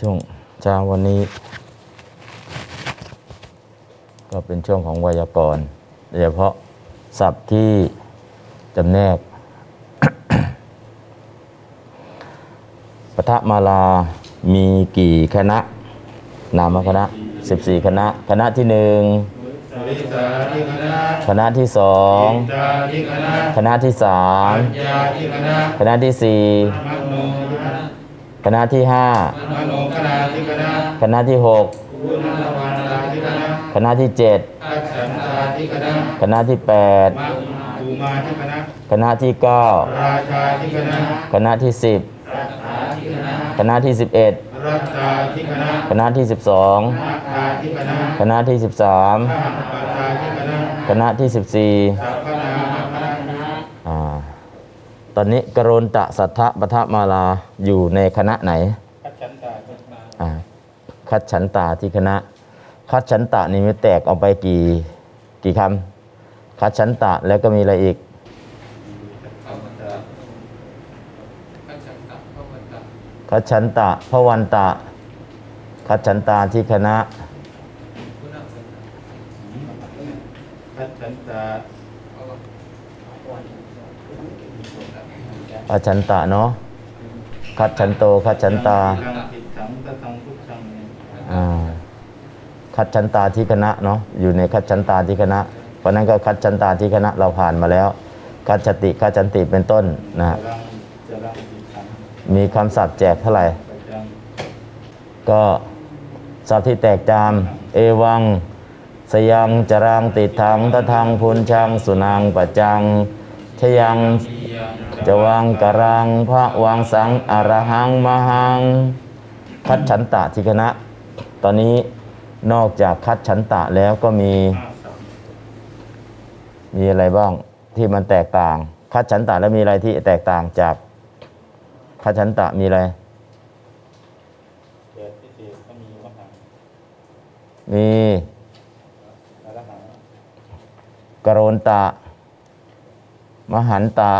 ช่วงเช้าวันนี้ ก็เป็นช่วงของไวยากรณ์โดยเฉพาะศัพท์ที่จำแนกปทมาลามีกี่คณะ นามคณะ 14 คณะ คณะที่หนึ่งสวิสาธิคณะคณะที่สองอินตาธิคณะคณะที่สามปัญญาธิคณะคณะที่สี่มโนธิ คณะคณะที่ห้ามโนคณะธิคณะคณะที่หกคุณนวานาธิคณะคณะที่เจ็ดอัจฉันตาธิคณะคณะที่แปดมัคภูมาธิคณะคณะที่เก้าราชาธิคณะคณะที่สิบรัตถาธิคณะคณะที่สิบเอ็ดรัตตาธิคณะคณะที่สิบสองนาคาธิคณะคณะที่สิบสามข้าปตาธิคณะคณะที่สิบสี่ สัพพนามคณะ อ่า ตอนนี้กรณตะสัทธปทมาลาอยู่ในคณะไหนอัจฉันตาธิคณะอ่าคัดฉันตาที่คณะ คัดฉันตะนี่มันแตกออกไปกี่กี่คำคัดฉันตะแล้วก็มีอะไรอีกคัดฉันตะพระวันตะ คัดฉันตาที่คณะอัจฉันตา คัดฉันตะเนาะคัดฉันโตคัดฉันตาทังติดถังตะทังพุทธังเนี่ยอ่าคัดชันตาที่คณะเนาะอยู่ในคัดชันตาที่คณะ เพราะนั้นก็คัดชันตาที่คณะเราผ่านมาแล้วคัดชติคัดชันติเป็นต้นนะมีคำศัพท์แจกเท่าไหร่ ก็ศัพท์ที่แตกจาม เอวัง สยังจรังติดถังตะทังพุนชัง สุนังปัจจังชยัง จะวังกรังพระวังสังอรหังมหัง คัดฉันตะที่คณะ ตอนนี้นอกจากคัดฉันตะแล้วก็มี มีอะไรบ้างที่มันแตกต่าง คัดฉันตะแล้วมีอะไรที่แตกต่างจากคัดฉันตะมีอะไรเกิดพิเศษก็มีมหังมีอรหังกรณตะ มหันตะ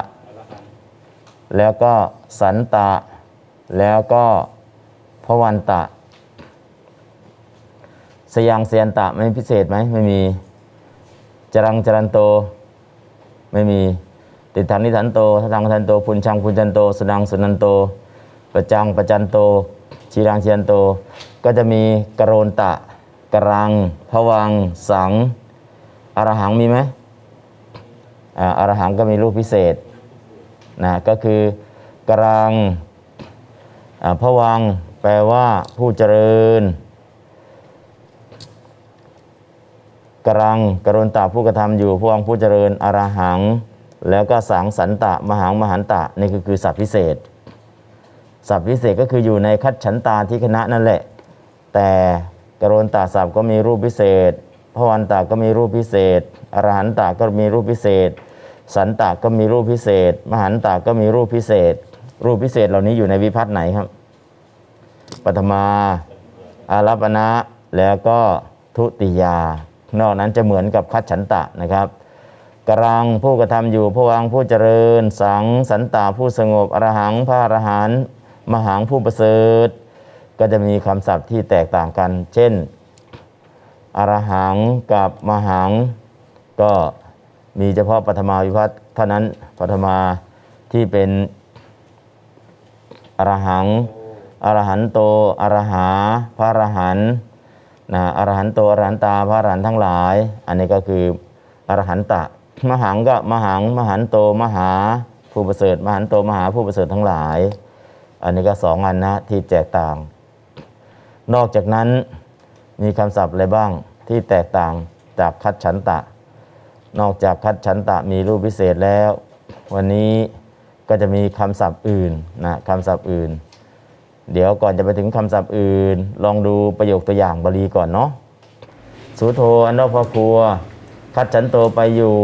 แล้วก็สันตะ แล้วก็พวันตะ สยังเสียนตะไม่พิเศษไหมไม่มี จรังจรันโต ไม่มี ติดฐานนิทันโตทัตังทันโตพุนชังพุนจันโตสุนังสุนันโต ประจังประจันโตชีรังชีรันโต ก็จะมีกรณตะกรังพวัง สังอรหังมีไหมอ่าอรหังก็มีรูปพิเศษ นะก็คือกรังอ่าพระวังแปลว่าผู้เจริญกรังกรุณตาผู้กระทำอยู่พวังผู้เจริญอรหัง แล้วก็สังสันตะมหังมหันตะนี่คือคือศัพท์พิเศษศัพท์พิเศษก็คืออยู่ในคัดฉันตาที่คณะนั่นแหละ แต่กรุณตาศัพก็มีรูปพิเศษพระวันตาก็มีรูปพิเศษอรหันตาก็มีรูปพิเศษ สันตาก็มีรูปพิเศษ มหันตาก็มีรูปพิเศษ รูปพิเศษเหล่านี้อยู่ในวิพัฒน์ไหนครับปฐมาอารัปณะแล้วก็ทุติยา นอกนั้นจะเหมือนกับคัดฉันตะนะครับกรังผู้กระทำอยู่ผู้วังผู้เจริญ สังสันตาผู้สงบอรหังพระอรหันต์มหังผู้ประเสริฐ ก็จะมีคำศัพท์ที่แตกต่างกัน เช่นอรหังกับมหังก็ มีเฉพาะปฐมาวิพัฒน์เท่านั้นปฐมาที่เป็นอรหังอรหันโตอรหาพระอรหันนะอรหันโตอรหันตาพระอรหันทั้งหลาย อันนี้ก็คืออรหันตะ มหังก็มหังมหันโตมหาผู้ประเสริฐมหันโตมหาผู้ประเสริฐทั้งหลาย อันนี้ก็สองอันนะที่แตกต่าง นอกจากนั้นมีคำศัพท์อะไรบ้างที่แตกต่างจากคัดฉันตะ นอกจากคัดฉันตะมีรูปพิเศษแล้ว วันนี้ก็จะมีคำศัพท์อื่นนะคำศัพท์อื่น เดี๋ยวก่อนจะไปถึงคำศัพท์อื่น ลองดูประโยคตัวอย่างบาลีก่อนเนาะสุโธอันนอกพ่อครัว คัดฉันโตไปอยู่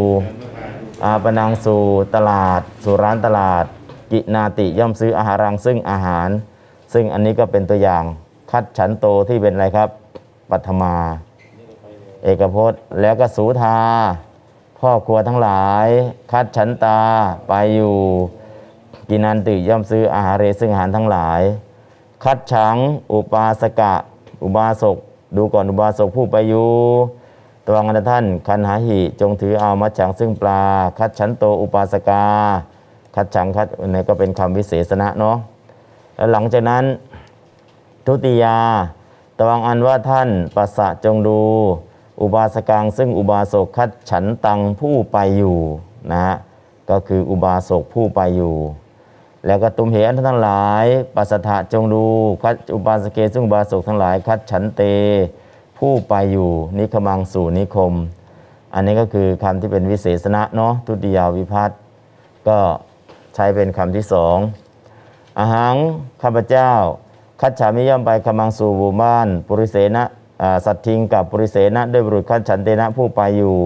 อาปนังสู่ตลาด สู่ร้านตลาด กินาติย่อมซื้ออาหารังซึ่งอาหาร ซึ่งอันนี้ก็เป็นตัวอย่างคัดฉันโตที่เป็นอะไรครับ ปัทมา เอกพจน์แล้วก็สูทา พ่อครัวทั้งหลาย คัดฉันตาไปอยู่ กินันติย่อมซื้ออาหารเรซึ่งอาหารทั้งหลาย คัดฉัง อุปาสกะ อุบาสก ดูก่อนอุบาสกผู้ไปอยู่ตวังอันท่าน คันหาหิ จงถือเอามัจฉังซึ่งปลา คัดฉันโตอุปาสกา คัดฉังคัดนี่ก็เป็นคำวิเศษณะเนาะแล้วหลังจากนั้น ทุติยา ตวังอันว่าท่านปัสสะจงดู อุบาสกังซึ่งอุบาสกคัดฉันตังผู้ไปอยู่นะฮะก็คืออุบาสกผู้ไปอยู่ แล้วก็ตุมเหอันทั้งหลายปัสสถะจงดูคัดอุบาสเกซึ่งอุบาสกทั้งหลาย คัดฉันเตผู้ไปอยู่ นิคมังสู่นิคม อันนี้ก็คือคำที่เป็นวิเศษณะเนาะทุติยาวิพัตน์ก็ใช้เป็นคำที่สองอาหังข้าพเจ้า คัดฉามิย่อมไปขมังสู่หมู่บ้าน ปุริเสนะ สัตทิงกับปุริเสนะด้วยบุรุษคัดฉันเตนะผู้ไปอยู่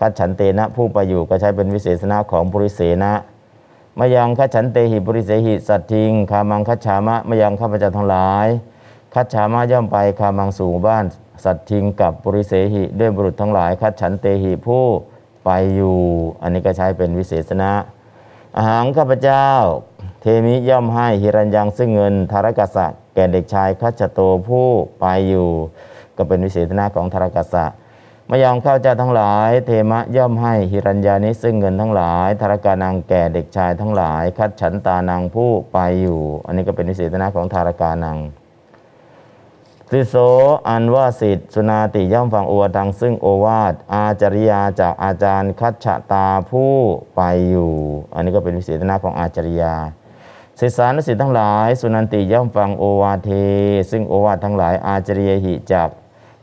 คัดฉันเตนะผู้ไปอยู่ก็ใช้เป็นวิเศษณะของปุริเสนะมายังคัดฉันเตหิปุริเสหิสัตทิงคามังคัดฉามะมายังข้าพเจ้าทั้งหลายคัดฉามะย่อมไปคามังสู่บ้านสัตทิงกับปุริเสหิด้วยบุรุษทั้งหลายคัดฉันเตหิผู้ไปอยู่ อันนี้ก็ใช้เป็นวิเศษณะอาหารข้าพเจ้า เทมิย่อมให้ฮิรัญยังซึ่งเงินธารกสะ แก่เด็กชายคัจโตผู้ไปอยู่ ก็เป็นวิเศษณะของธารกสะมายองข้าเจ้าทั้งหลาย เทมะย่อมให้ฮิรัญญานิซึ่งเงินทั้งหลายธารกานังแก่เด็กชายทั้งหลาย คัดฉันตานังผู้ไปอยู่ อันนี้ก็เป็นวิเศษณะของธารกานังสิโสอันว่าสิทธิสุนาติย่อมฟังโอวาทังซึ่งโอวาทอาจริยาจากอาจารย์คัจฉตาผู้ไปอยู่ อันนี้ก็เป็นวิเศษณะของอาจริยา ศิษสานสิทธ์ทั้งหลาย สุนันติย่อมฟังโอวาเท ซึ่งโอวาททั้งหลาย อาจริยหิจาก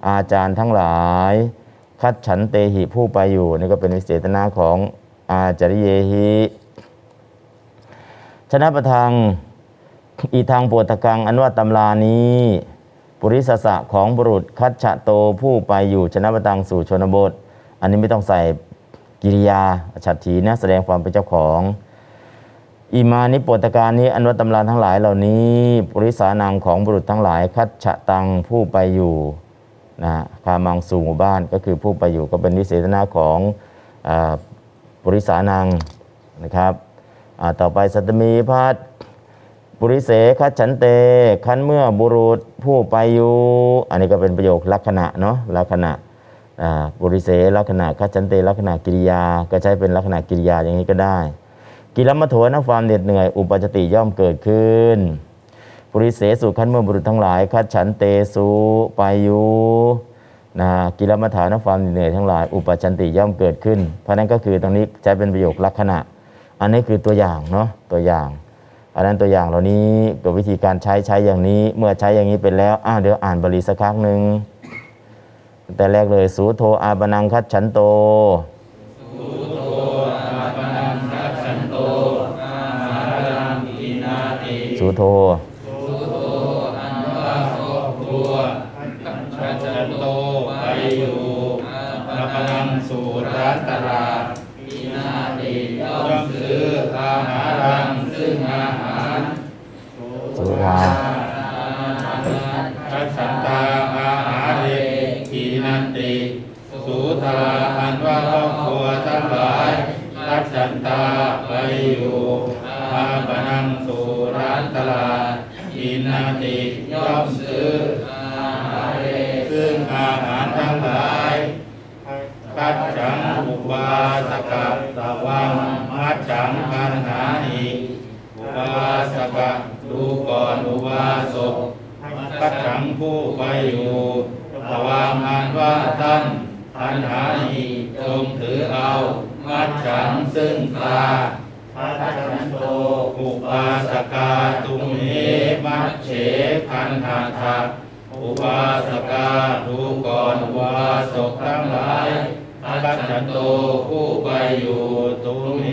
อาจารย์ทั้งหลาย คัดฉันเตหิผู้ไปอยู่นี่ก็เป็นวิเศษณะของอาจริยหิชนะประทังอีทางปวดตะกังอันว่าตำรานี้ปุริสสะของบุรุษคัจฉะโตผู้ไปอยู่ชนะประตังสู่ชนบท อันนี้ไม่ต้องใส่กิริยาฉัตรถีนะแสดงความเป็นเจ้าของ อิมานิปวตการนี้อันว่าตำราทั้งหลายเหล่านี้ปริสานังของบุรุษทั้งหลาย คัจฉะตังผู้ไปอยู่นะคามังสู่หมู่บ้านก็คือผู้ไปอยู่ก็เป็นวิเศษณะของอปริสานังนะครับต่อไปสัตมีพัฒปุริเสคัจฉันเต คันเมื่อบุรุษผู้ไปอยู่ อันนี้ก็เป็นประโยคลักษณะเนาะลักษณะอ่าปุริเสลักษณะคัจฉันเตลักษณะกิริยา ก็ใช้เป็นลักษณะกิริยาอย่างนี้ก็ได้ กิรมัโถนะความเหน็ดเหนื่อย อุปจติย่อมเกิดขึ้นปุริเสสุคันเมื่อบุรุษทั้งหลายคัจฉันเตสุไปอยู่นะกิรมัฐานความเหน็ดเหนื่อยทั้งหลาย อุปจันติย่อมเกิดขึ้น เพราะนั้นก็คือตรงนี้ใช้เป็นประโยคลักษณะ อันนี้คือตัวอย่างเนาะตัวอย่าง อันนั้นตัวอย่างเหล่านี้กับวิธีการใช้ใช้อย่างนี้ เมื่อใช้อย่างนี้เป็นแล้วอ้าวเดี๋ยวอ่านบาลีสักครั้งหนึ่งแต่แรกเลยสูโทอาบนังคัดฉันโตสูโท ชันโตไปอยู่อาปนังสู่ร้านตลาดมีนาติย่อมซื้ออาหารังซึ่งอาหารสุราคัจฉันตาอาหาเรกีนันติสูทาอันว่าครอบครัวทั้งหลายคัจฉันตาไปอยู่อาปนังสู่ร้านตลาดกีนันติย่อมซื้ออาหารเรซึ่งอาหารทั้งหลายคัดฉังอุบาสกะตะวังมัดฉังคันหานิอุบาสกะดูก่อนอุบาสกคัดฉังผู้ไปอยู่ตะวังอันว่าท่านคันหานิจงถือเอา มัดฉังซึ่งปลาคัดฉัน โตอุบาสกาตุมเหมัดเฉคันหาทาอุบาสกาดูก่อนอุบาสกทั้งหลายอัคัจฉันโตผู้ไปอยู่ตุมเห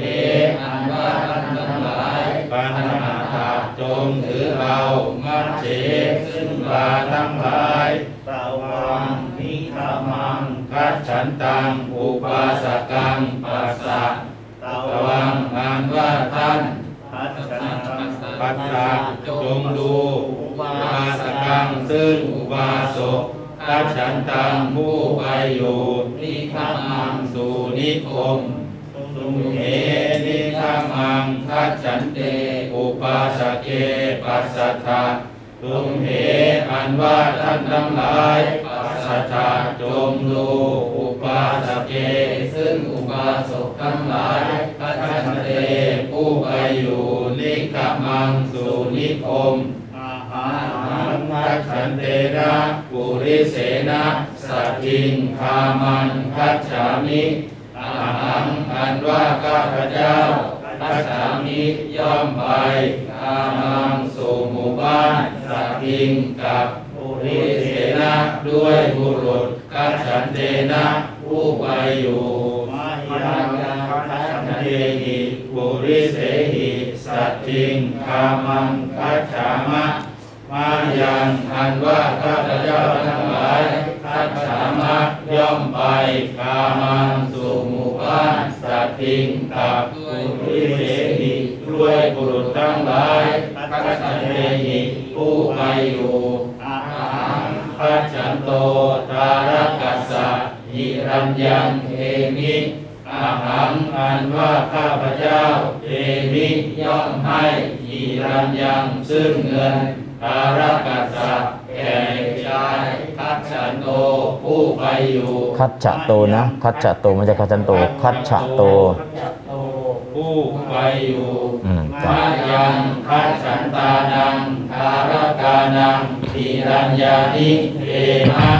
อันว่าท่านทั้งหลายปัญหาถาจงถือเอามัจเจซึ่งบาทั้งหลายตาวังนิธามังคัจฉันตังอุปาสกังปัสสะตาวังอันว่าท่าน สะจงดูอุบาสกังซึ่งอุบาสกข้าฉันตังผู้ไปอยู่นิฆามังสู่นิคมสุมเหนิฆามังข้าฉันเต อุปาสเกปัสสัทธา ตุมเหอันว่าท่านทั้งหลายปัสสัทธาจงดูอุปาสเก ซึ่งอุบาสกทั้งหลายข้าฉันเตผู้ไปอยู่นิกามังสู่นิคมอาหารมัจฉันเตนะปุริเสนะสัตถิงคามันคัจฉามิอาหารอันว่าข้าพเจ้า คัจฉามิย่อมไปคามังสู่หมู่บ้านสัตถิงกับปุริเสนะด้วยบุรุษกัจฉันเตนะผู้ไปอยู่มายังคัจฉันเตหิปุริเสหิสัตถิงคามังคัจฉามะ มายังอันว่าข้าพเจ้าทั้งหลายทักษามะย่อมไปกามังสู่หมู่บ้านสัตถิงกับปุริเสหิด้วยบุรุษทั้งหลายทักษเตหิผู้ไปอยู่อาหารพัจฉันโตทารกัสสะหิรัญญังเทมิอาหารอันว่าข้าพเจ้าเทมิย่อมให้หิรัญญังซึ่งเงิน ทารกัสสะแก่ชายคัจฉันโตผู้ไปอยู่คัจฉะโตนะ คัจฉะโตไม่ใช่คัจฉันโต คัจฉะโต ผู้ไปอยู่อืมจ้ะ มายังคัจฉันตานังทารกานังทีรัญญานิเทมะ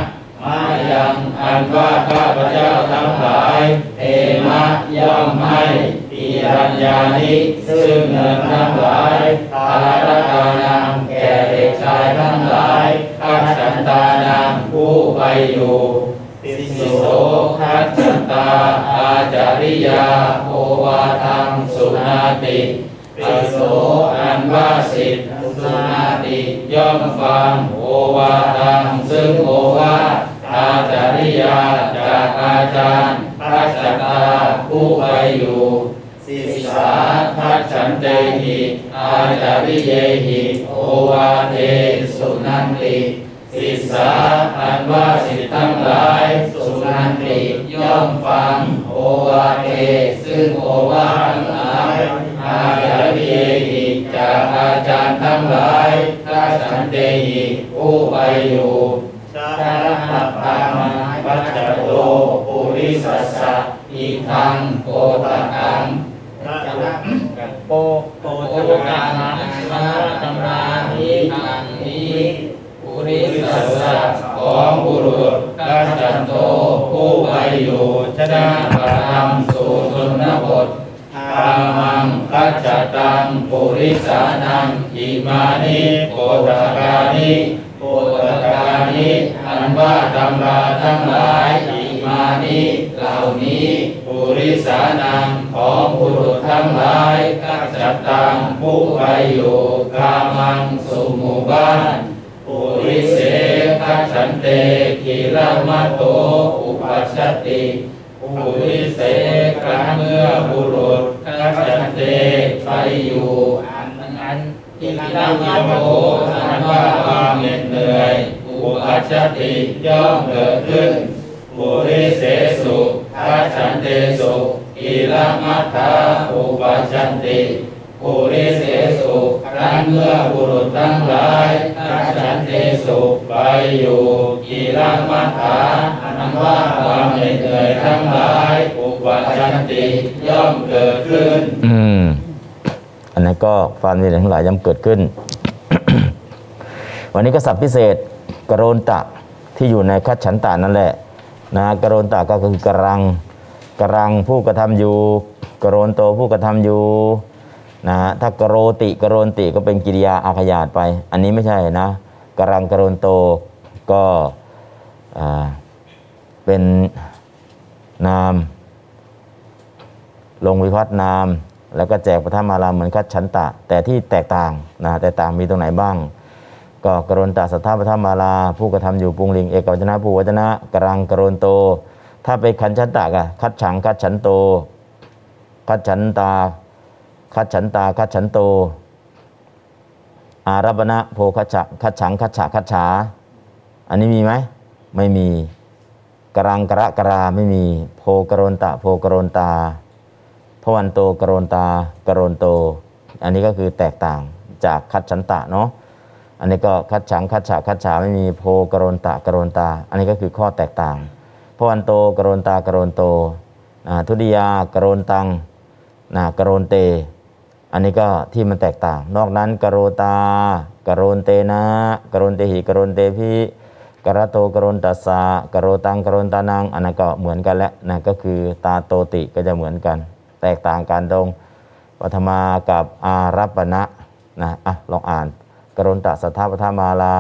มายังอันว่าข้าพเจ้าทั้งหลายเทมะย่อมให้ ทีรัญญานิซึ่งเงินทั้งหลายทารกานังแก่เด็กชายทั้งหลายคัจฉันตานังผู้ไปอยู่สิโสคัจจตาอาจาริยาโอวาทังสุนาติปิโสอันว่าสิทธสุนาติย่อมฟังโอวาทังซึ่งโอวาทอาจาริยาจากอาจารย์คัจจตาผู้ไปอยู่ สิสาคัจฉันเตหิอาจาริเยหิโอวาเทสุนันติสิสาอันว่าสิตทั้งหลาย สุนันติย่อมฟังโอวาเทซึ่งโอวาทั้งหลายอาจาริเยหิจากอาจารย์ทั้งหลายถ้าฉันเตหิผู้ไปอยู่ชาระหัตตังวัจจโตปุริสัสสะอีทังโกตตัง โปโปโตกามามาตำรานิทังนี้ปุริปุริสัสัสสสะของบุรุษกัจจันโตผู้ไปอยู่ชนะประธรรมสู่ชนบทกามังกัจจตังปุริสานังอิมานิโกตกานิโกตกานิอันว่าตำราทั้งหลาย มานิเหล่านี้ปุริสานังของบุรุษทั้งหลายกัจจตังผู้ไปอยู่กามังสู่หมู่บ้านปุริเสขัจฉันเตกิรมะโตอุปัชชติปุริเสครั้นเมื่อบุรุษขัจฉันเตไปอยู่อันอันอิรัมโมอันว่าความเหน็ดเหนื่อยอุปัชชติย่อมเกิดขึ้น ปุริเสสุขัจฉันเตสุอิรมัตถาอุปัชชันติปุริเสสุครั้นเมื่อบุรุษทั้งหลายทักฉันเตสุไปอยู่กีรังมัฏฐาอันว่าความเหนื่อยทั้งหลายอุปัชชันติย่อมเกิดขึ้น อืม อันนั้นก็ความมีทั้งหลายย่อมเกิดขึ้น วันนี้ก็สับพิเศษกรโรนตะที่อยู่ในคัจฉันตานั่นแหละ นะกรโรตะก็คือกรังกรังผู้กระทำอยู่ กรโรโตผู้กระทำอยู่นะถ้ากรโรติกรโรนติก็เป็นกิริยาอาขยาตไป อันนี้ไม่ใช่นะกรังกรโรนโตก็เป็นนาม ลงวิพัฒน์นาม แล้วก็แจกปฐมาราเหมือนคัดฉันตะ แต่ที่แตกต่างนะแตกต่างมีตรงไหนบ้าง ก็กรณตาสัทธาปฐมาราผู้กระทำอยู่ปุงลิงเอกวัจนะผู้วัจนะกรังกรณโต ถ้าไปขันฉันตะกะคัดฉังคัดฉันโต คัดฉันตา คัดฉันตาคัดฉันโต อารัปณะโพคัจฉะคัดฉังคัดฉะคัดฉา อันนี้มีไหมไม่มีกรังกระกราไม่มี โพกรณตะโพกรณตาพวันโตกรณตากรณโต อันนี้ก็คือแตกต่างจากคัดฉันตะเนาะ อันนี้ก็คัดฉังคัดฉะคัดฉาไม่มีโพกรณตะกรณตา อันนี้ก็คือข้อแตกต่างพวันโตกรณตากรณโตทุติยากรณตังนะกรณเต อันนี้ก็ที่มันแตกต่าง นอกนั้นกโรตากรนเตนะกรนเตหิกรนเตพิกระโตกรนตัสสะกโรตังกรนตานังอันนั้นก็เหมือนกันแหล้วนะก็คือตาโตติก็จะเหมือนกัน แตกต่างกันตรงปฐมากับอารัปปณะนะอะลองอ่าน รนตัสสะทาปทามาลา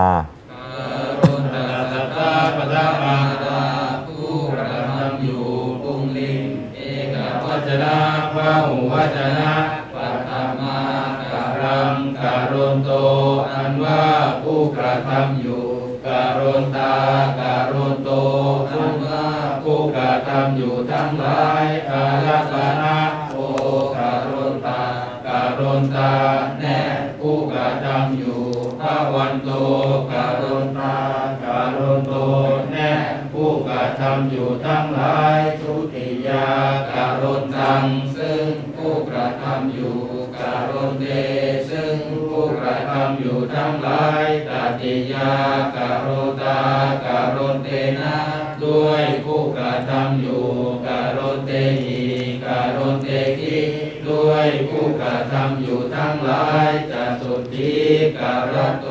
กรุณตาสัทธาปทามาตาผู้กระทำอยู่ปุงลิง เอกวัจนะพระหูวัจนะปัตตมากรังการุณโต อันว่าผู้กระทำอยู่การุณตาการุณโตอันว่าผู้กระทำอยู่ทั้งหลายอารัปนะโอการุณตาการุณตาแน่ ผู้กระทำอยู่พระวันโตการุณตาการุณโตแน่ผู้กระทำอยู่ทั้งหลายทุติยาการุณตัง ซึ่งผู้กระทำอยู่การุณเตซึ่งผู้กระทำอยู่ทั้งหลายตติยาการุตาการุณเตนะด้วยผู้กระทำอยู่การุณเตหิการุณเตกิด้วยผู้กระทำอยู่ทั้งหลาย การโต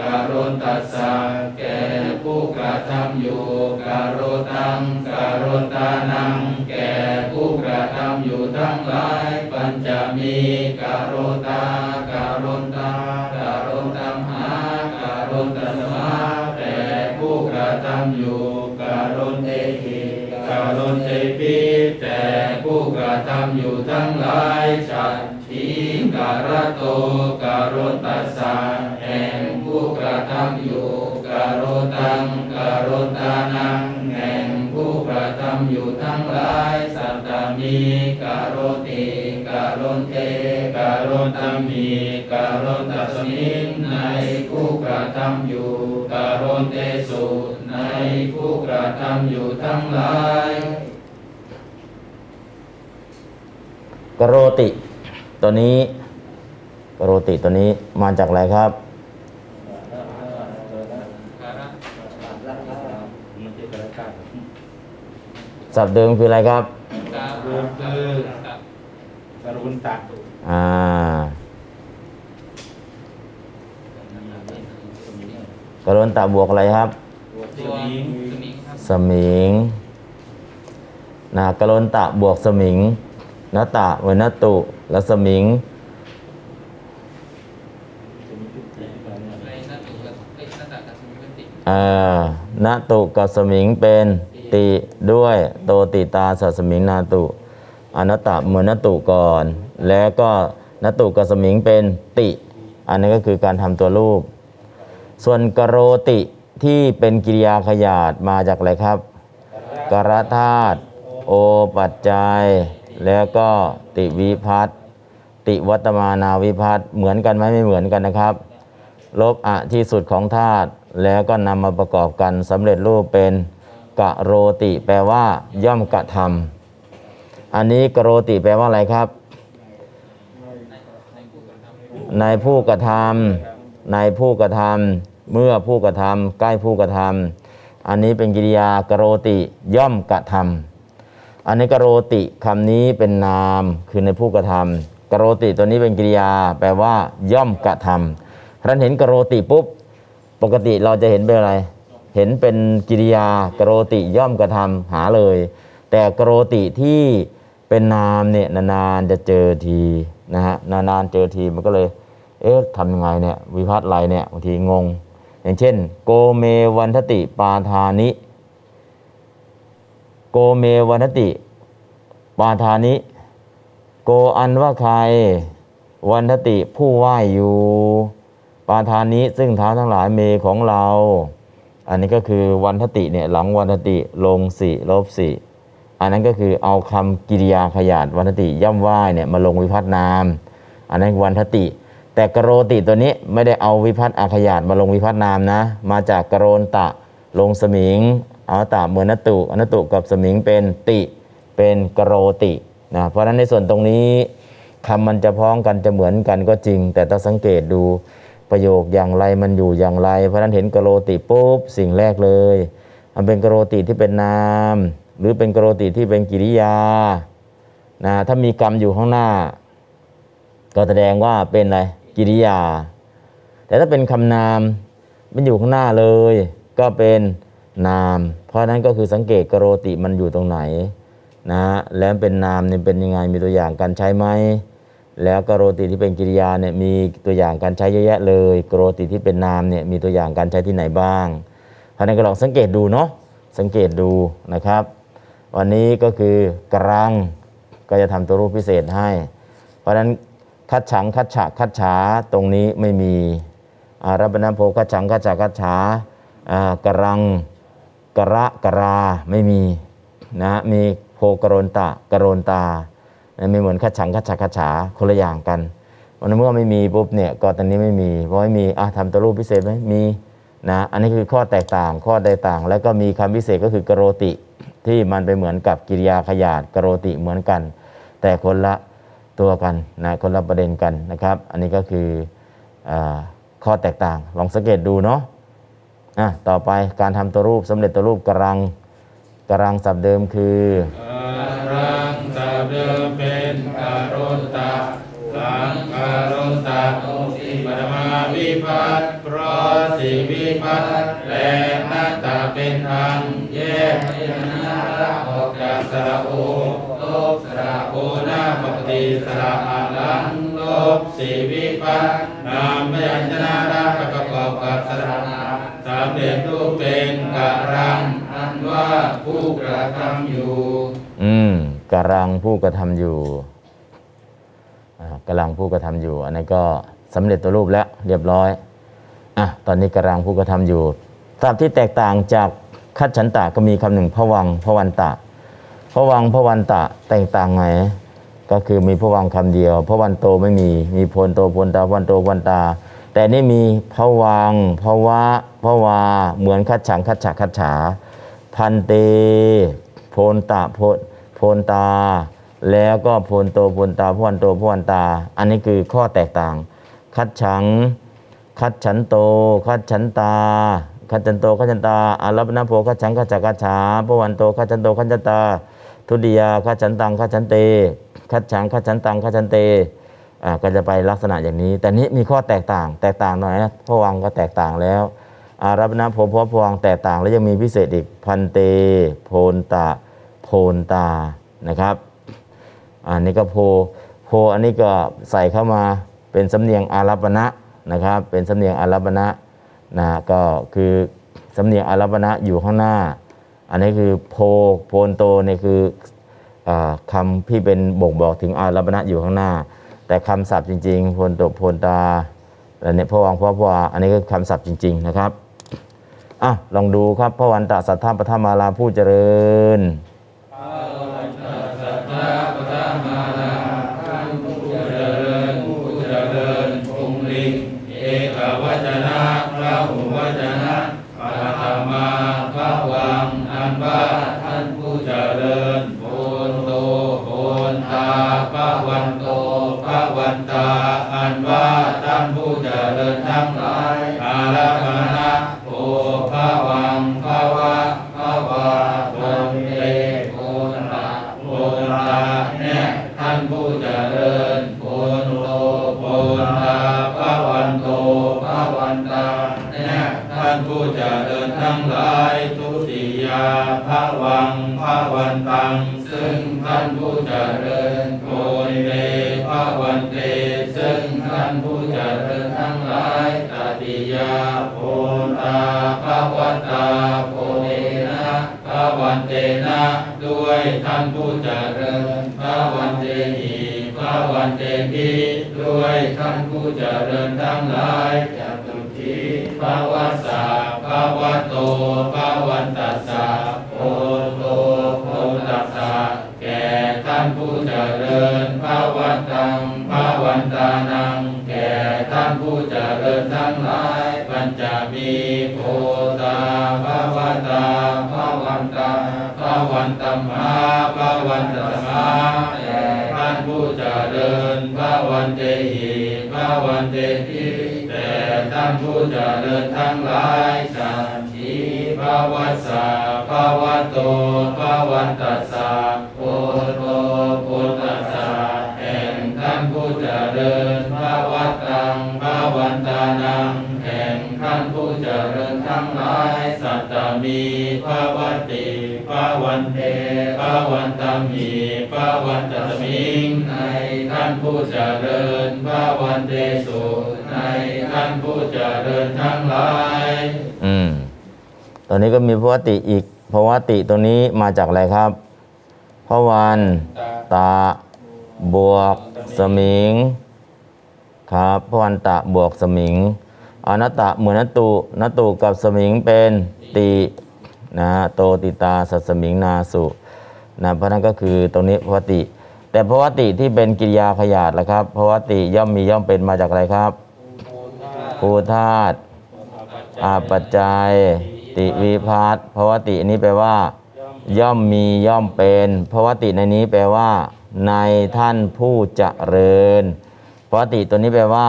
การุณตัสสะแก่ผู้กระทำอยู่การุตังการุตานังแก่ผู้กระทำอยู่ทั้งหลายปัญจมีการุตาการุตาการุตัมหาการุตัสมาแต่ผู้กระทำอยู่การุเตหิการุเตปิแต่ผู้กระทำอยู่ทั้งหลายฉัตถิกา รโตการุตัสสะแห่งผู้กระทำอยู่การุตังการุตานังแห่งผู้กระทำอยู่ทั้งหลายสัตตมีการุติการุเตการุตมีการุตัสมิงในผู้กระทำอยู่การุเตสุในผู้กระทำอยู่ทั้งหลายกโรติ ตัวนี้ โรติตัวนี้มาจากอะไรครับศัพท์เดิมคืออะไรครับรวมคือกรุณตักอ่ากรณตะบวกอะไรครับ สมิงสมิงนะกรณตะบวกสมิงนตะเวนตุและสมิง เอ่อนตุกับสมิงเป็นติด้วยโตติตาสัสมิงนาตุอนัตตะเหมือนนตุก่อน แล้วก็นตุกับสมิงเป็นติ อันนี้ก็คือการทำตัวรูป ส่วนกโรติที่เป็นกิริยาขยาดมาจากอะไรครับ กรธาตุโอปัจจัย แล้วก็ติวิพัตติวัตมานาวิพัตเหมือนกันไหมไม่เหมือนกันนะครับ ลบอะที่สุดของธาตุ แล้วก็นำมาประกอบกันสำเร็จรูปเป็นกะโรติ แปลว่า ย่อมกระทำอันนี้กะโรติแปลว่าอะไรครับ ในผู้กระทำในผู้กระทำเมื่อผู้กระทำใกล้ผู้กระทำอันนี้เป็นกิริยากะโรติย่อมกระทำอันนี้กะโรติคำนี้เป็นนามคือในผู้กระทำกะโรติตัวนี้เป็นกิริยา แปลว่า ย่อมกระทำท่านเห็นกโรติปุ๊บ ปกติเราจะเห็นเป็นอะไร เห็นเป็นกิริยากโรติย่อมกระทำหาเลย แต่กโรติที่เป็นนามเนี่ยนานๆจะเจอทีนะฮะนานๆเจอทีมันก็เลยเอ๊ะทำยังไงเนี่ยวิพัฒน์ไรเนี่ยบางทีงง อย่างเช่น โกเมวันทติปาทานิ โกเมวันติปาทานิ โกอันว่าใคร วันทติผู้ไหวอยู่ ปาทานิซึ่งเท้าทั้งหลายเมของเรา อันนี้ก็คือวันทติเนี่ยหลังวันทติลงสี่ลบสี่อันนั้นก็คือเอาคำกิริยาขยาดวันทติย่ำไหว้เนี่ยมาลงวิพัฒนาม อันนั้นวันทติ แต่กโรติตัวนี้ไม่ได้เอาวิพัฒน์อาขยาดมาลงวิพัฒนามนะ มาจากกโรนตะลงสมิงเอาตะเหมือนนตุอนตุกับสมิงเป็นติเป็นกโรตินะเพราะฉะนั้นในส่วนตรงนี้คำมันจะพ้องกันจะเหมือนกันก็จริง แต่ต้องสังเกตดู ประโยคอย่างไรมันอยู่อย่างไร เพราะนั้นเห็นกโรติปุ๊บสิ่งแรกเลย มันเป็นกโรติที่เป็นนาม หรือเป็นกโรติที่เป็นกิริยานะถ้ามีกรรมอยู่ข้างหน้า ก็แสดงว่าเป็นอะไรกิริยา แต่ถ้าเป็นคำนามมันอยู่ข้างหน้าเลย ก็เป็นนาม เพราะฉะนั้นก็คือสังเกตกโรติมันอยู่ตรงไหนนะแล้วเป็นนามเนี่ยเป็นยังไงมีตัวอย่างการใช้ไหม แล้วก็โรติที่เป็นกิริยาเนี่ยมีตัวอย่างการใช้เยอะแยะเลยโรติที่เป็นนามเนี่ยมีตัวอย่างการใช้ที่ไหนบ้างเพราะนั้นก็ลองสังเกตดูเนาะสังเกตดูนะครับ วันนี้ก็คือกรังก็จะทำตัวรูปพิเศษให้ เพราะฉะนั้นคัดฉังคัดฉะคัดฉาตรงนี้ไม่มีอารัปนาโพคัดฉังคัดฉะคัดฉาอ่ากรังกระกราไม่มีนะมีโพกรนตะกรนตา ไม่เหมือนคัดฉังคัดฉะคัดฉาคนละอย่างกันวันนนเมื่อไม่มีปุ๊บเนี่ยก็ตอนนี้ไม่มีเพราะไม่มีอะทำตัวรูปพิเศษไหมมีนะอันนี้คือข้อแตกต่างข้อใดต่าง แล้วก็มีคำพิเศษก็คือกโรติ ที่มันไปเหมือนกับกิริยาขยาดกโรติเหมือนกัน แต่คนละตัวกันนะคนละประเด็นกันนะครับ อันนี้ก็คืออข้อแตกต่างลองสังเกตดูเนาะอะต่อไปการทำตัวรูปสำเร็จตัวรูปกรังกรังศัพท์เดิมคือ นการุณตะหลังการุณตะปฐมาวิพัตเพราะสี่วิพัตและนัตตาเป็นทางแยกพยัญชนะออกจากสระโอลบสระโอหน้าปกติสระอาหลังลบสี่วิพัตนามพยัญชนะรักประกอบกับสระอาสามเด็จรูปเป็นการังอันว่าผู้กระทำอยู่ อืม กำลังผู้กระทำอยู่กำลังผู้กระทำอยู่ อันนี้ก็สำเร็จตัวรูปแล้วเรียบร้อยอะตอนนี้กำลังผู้กระทำอยู่ศัพท์ที่แตกต่างจากคัดฉันตะก็มีคำหนึ่งพวังพวันตะพวังพวันตะแตกต่างไงก็คือมีพวังคำเดียวพวันโตไม่มีมีพลโตพลตาพวันโตพวันตา แต่นี่มีพวังพวะพวาเหมือนคัดฉังคัดฉะคัดฉาพันเต โพนตะโพ พนตา แล้วก็พนโตพนตาพวันโตพวันตา อันนี้คือข้อแตกต่าง คัดฉัง คัดฉันโต คัดฉันตา คัดฉันโต คัดฉันตาอารัปนโพคัดฉังคัดจักคัดฉาพวันโต คัดฉันโต คัดฉันตา ทุติยา คัดฉันตัง คัดฉันเต คัดฉัง คัดฉันตัง คัดฉันเตอ่าก็จะไปลักษณะอย่างนี้ แต่นี้มีข้อแตกต่าง แตกต่างหน่อยนะพวังก็แตกต่างแล้วอารัปนโพพพวังแตกต่างแล้วยังมีพิเศษอีกพันเตโพนตะโพ นตานะครับ อันนี้ก็โพ โพอันนี้ก็ใส่เข้ามาเป็นสำเนียงอารัปณะนะครับ เป็นสำเนียงอารัปณะนะก็คือสำเนียงอารัปณะอยู่ข้างหน้า อันนี้คือโพโพนโตเนี่ยคืออคำที่เป็นบ่งบอกถึงอารัปณะอยู่ข้างหน้า แต่คำศัพท์จริง ๆ โพนโตโพนตาแล้วเนี่ยพระวังพระพวาอันนี้ก็คำศัพท์จริง ๆ นะครับอะลองดูครับพระวันตะสัทธาปฐมาลาผู้เจริญ เจริญพระวันเตสุในท่านผู้เจริญทั้งหลายอืมตอนนี้ก็มีภวติอีกภวติตัวนี้มาจากอะไรครับพระวันตาบวกสมิง ครับพระวันตะบวกสมิงอนัตตะเหมือนนตุนตุกับสมิงเป็นตินะโตติตาสัสมิงนาสุนะเพราะนั้นก็คือตรงนี้ภวติ แต่ภวติที่เป็นกิริยาขยาดละครับภวติย่อมมีย่อมเป็นมาจากอะไรครับภูธาตุอาปัจจัย ติวิพัตภวตินี้แปลว่า ย่อมมีย่อมเป็นภวติในนี้แปลว่า ในท่านผู้เจริญภวติตัวนี้แปลว่า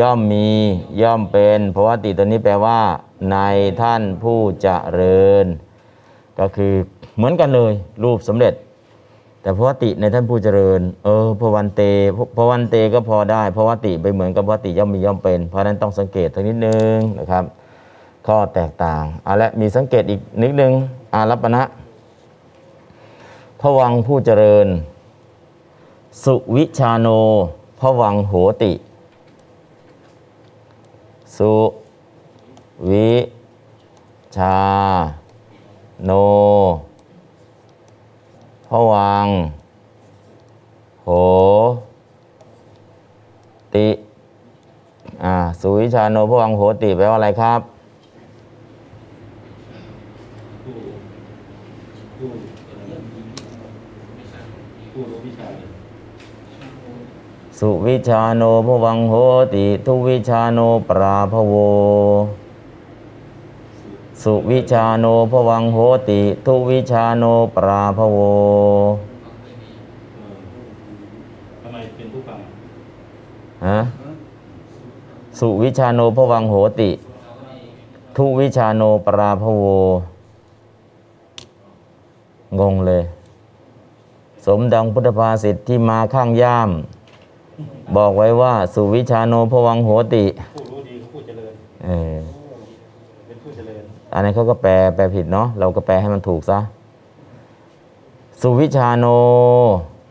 ย่อมมีย่อมเป็นภวติตัวนี้แปลว่า ในท่านผู้เจริญ ก็คือเหมือนกันเลยรูปสำเร็จ แต่ภวติในท่านผู้เจริญ เออพวันเตพวันเตก็พอได้ภวติไปเหมือนกับภวติย่อมมีย่อมเป็น เพราะนั้นต้องสังเกตทักนิดนึงนะครับ ข้อแตกต่างเอาละมีสังเกตอีกนิดนึงอารัปณะพระวังผู้เจริญ สุวิชาโนพระวังโหติ สุวิชาโน พระวังโห ติ อ่า สุวิชาโนพระวังโหติแปลว่าอะไรครับผู้ผู้รู้วิชาสุวิชาโนพวังโหติ ทุวิชาโนปราภโว สุวิชาโนพวังโหติ ทุวิชาโนปราภโวทำไมเป็นผู้ฟังฮะสุวิชาโนพวังโหติ ทุวิชาโนปราภโว งงเลย สมดังพุทธภาษิตที่มาข้างย่าม บอกไว้ว่า สุวิชาโนพวังโหติผู้รู้ดีเขาผู้เจริญเออเป็นผู้เจริญ อันนี้เขาก็แปลแปลผิดเนาะเราก็แปลให้มันถูกซะสุวิชาโน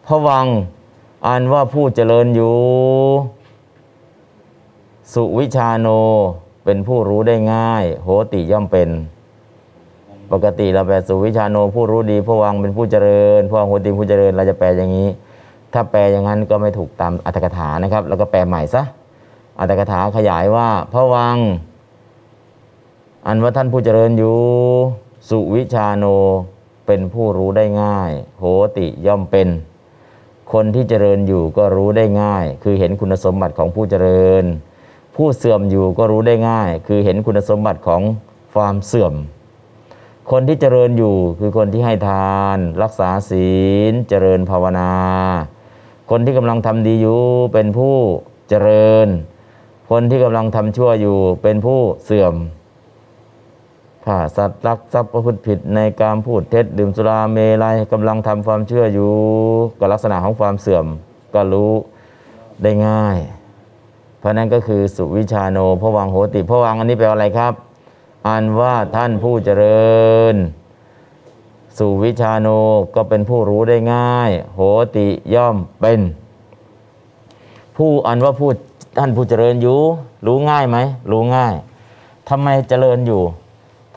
พระวัง อันว่าผู้เจริญอยู่ สุวิชาโนเป็นผู้รู้ได้ง่าย โหติย่อมเป็น ปกติเราแปลสุวิชาโนผู้รู้ดีพระวังเป็นผู้เจริญพระวังโหติผู้เจริญเราจะแปลอย่างนี้ ถ้าแปลอย่างนั้นก็ไม่ถูกตามอัตถกถานะครับ แล้วก็แปลใหม่ซะอัตถกถาขยายว่าพระวัง อันว่าท่านผู้เจริญอยู่ สุวิชาโนเป็นผู้รู้ได้ง่าย โหติย่อมเป็น คนที่เจริญอยู่ก็รู้ได้ง่าย คือเห็นคุณสมบัติของผู้เจริญ ผู้เสื่อมอยู่ก็รู้ได้ง่าย คือเห็นคุณสมบัติของความเสื่อม คนที่เจริญอยู่คือคนที่ให้ทาน รักษาศีล เจริญภาวนา คนที่กำลังทำดีอยู่เป็นผู้เจริญ คนที่กำลังทำชั่วอยู่เป็นผู้เสื่อม ฆ่าสัตว์รักทรัพย์ประพฤติผิดในการพูดเท็จดื่มสุราเมลัยกำลังทำความเชื่ออยู่กับลักษณะของความเสื่อมก็รู้ได้ง่าย เพราะนั้นก็คือสุวิชาโนพระวังโหติพระวังอันนี้แปลว่าอะไรครับ อันว่าท่านผู้เจริญ สุวิชาโนก็เป็นผู้รู้ได้ง่าย โหติย่อมเป็น ผู้อันว่าผู้ท่านผู้เจริญอยู่ รู้ง่ายไหมรู้ง่ายทำไมเจริญอยู่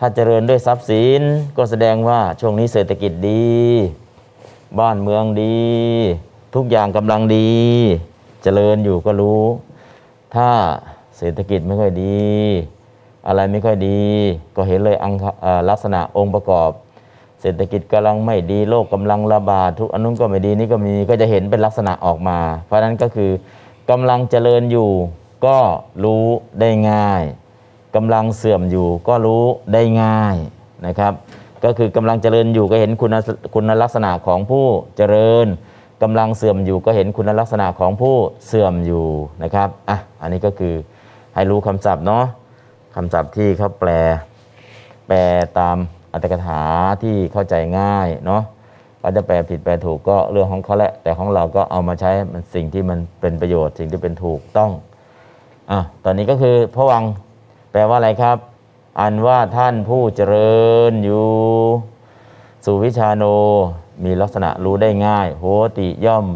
ถ้าเจริญด้วยทรัพย์สินก็แสดงว่าช่วงนี้เศรษฐกิจดี บ้านเมืองดี ทุกอย่างกำลังดี เจริญอยู่ก็รู้ ถ้าเศรษฐกิจไม่ค่อยดี อะไรไม่ค่อยดี ก็เห็นเลยอังลักษณะองค์ประกอบ เศรษฐกิจกำลังไม่ดีโรคกำลังระบาดทุกอันนู้นก็ไม่ดีนี่ก็มีก็จะเห็นเป็นลักษณะออกมา เพราะฉะนั้นก็คือกำลังเจริญอยู่ก็รู้ได้ง่าย กำลังเสื่อมอยู่ก็รู้ได้ง่ายนะครับ ก็คือกำลังเจริญอยู่ก็เห็นคุณคุณลักษณะของผู้เจริญกำลังเสื่อมอยู่ก็เห็นคุณลักษณะของผู้เสื่อมอยู่นะครับอะอันนี้ก็คือให้รู้คำศัพท์เนาะคำศัพท์ที่เขาแปล แปลตามอัตถกถาที่เข้าใจง่ายเนาะเขาจะแปลผิดแปลถูกก็เรื่องของเขาแหละแต่ของเราก็เอามาใช้มันสิ่งที่มันเป็นประโยชน์สิ่งที่เป็นถูกต้องอะตอนนี้ก็คือพระวัง แปลว่าอะไรครับ อันว่าท่านผู้เจริญอยู่ สุวิชาโนมีลักษณะรู้ได้ง่าย โหติย่อม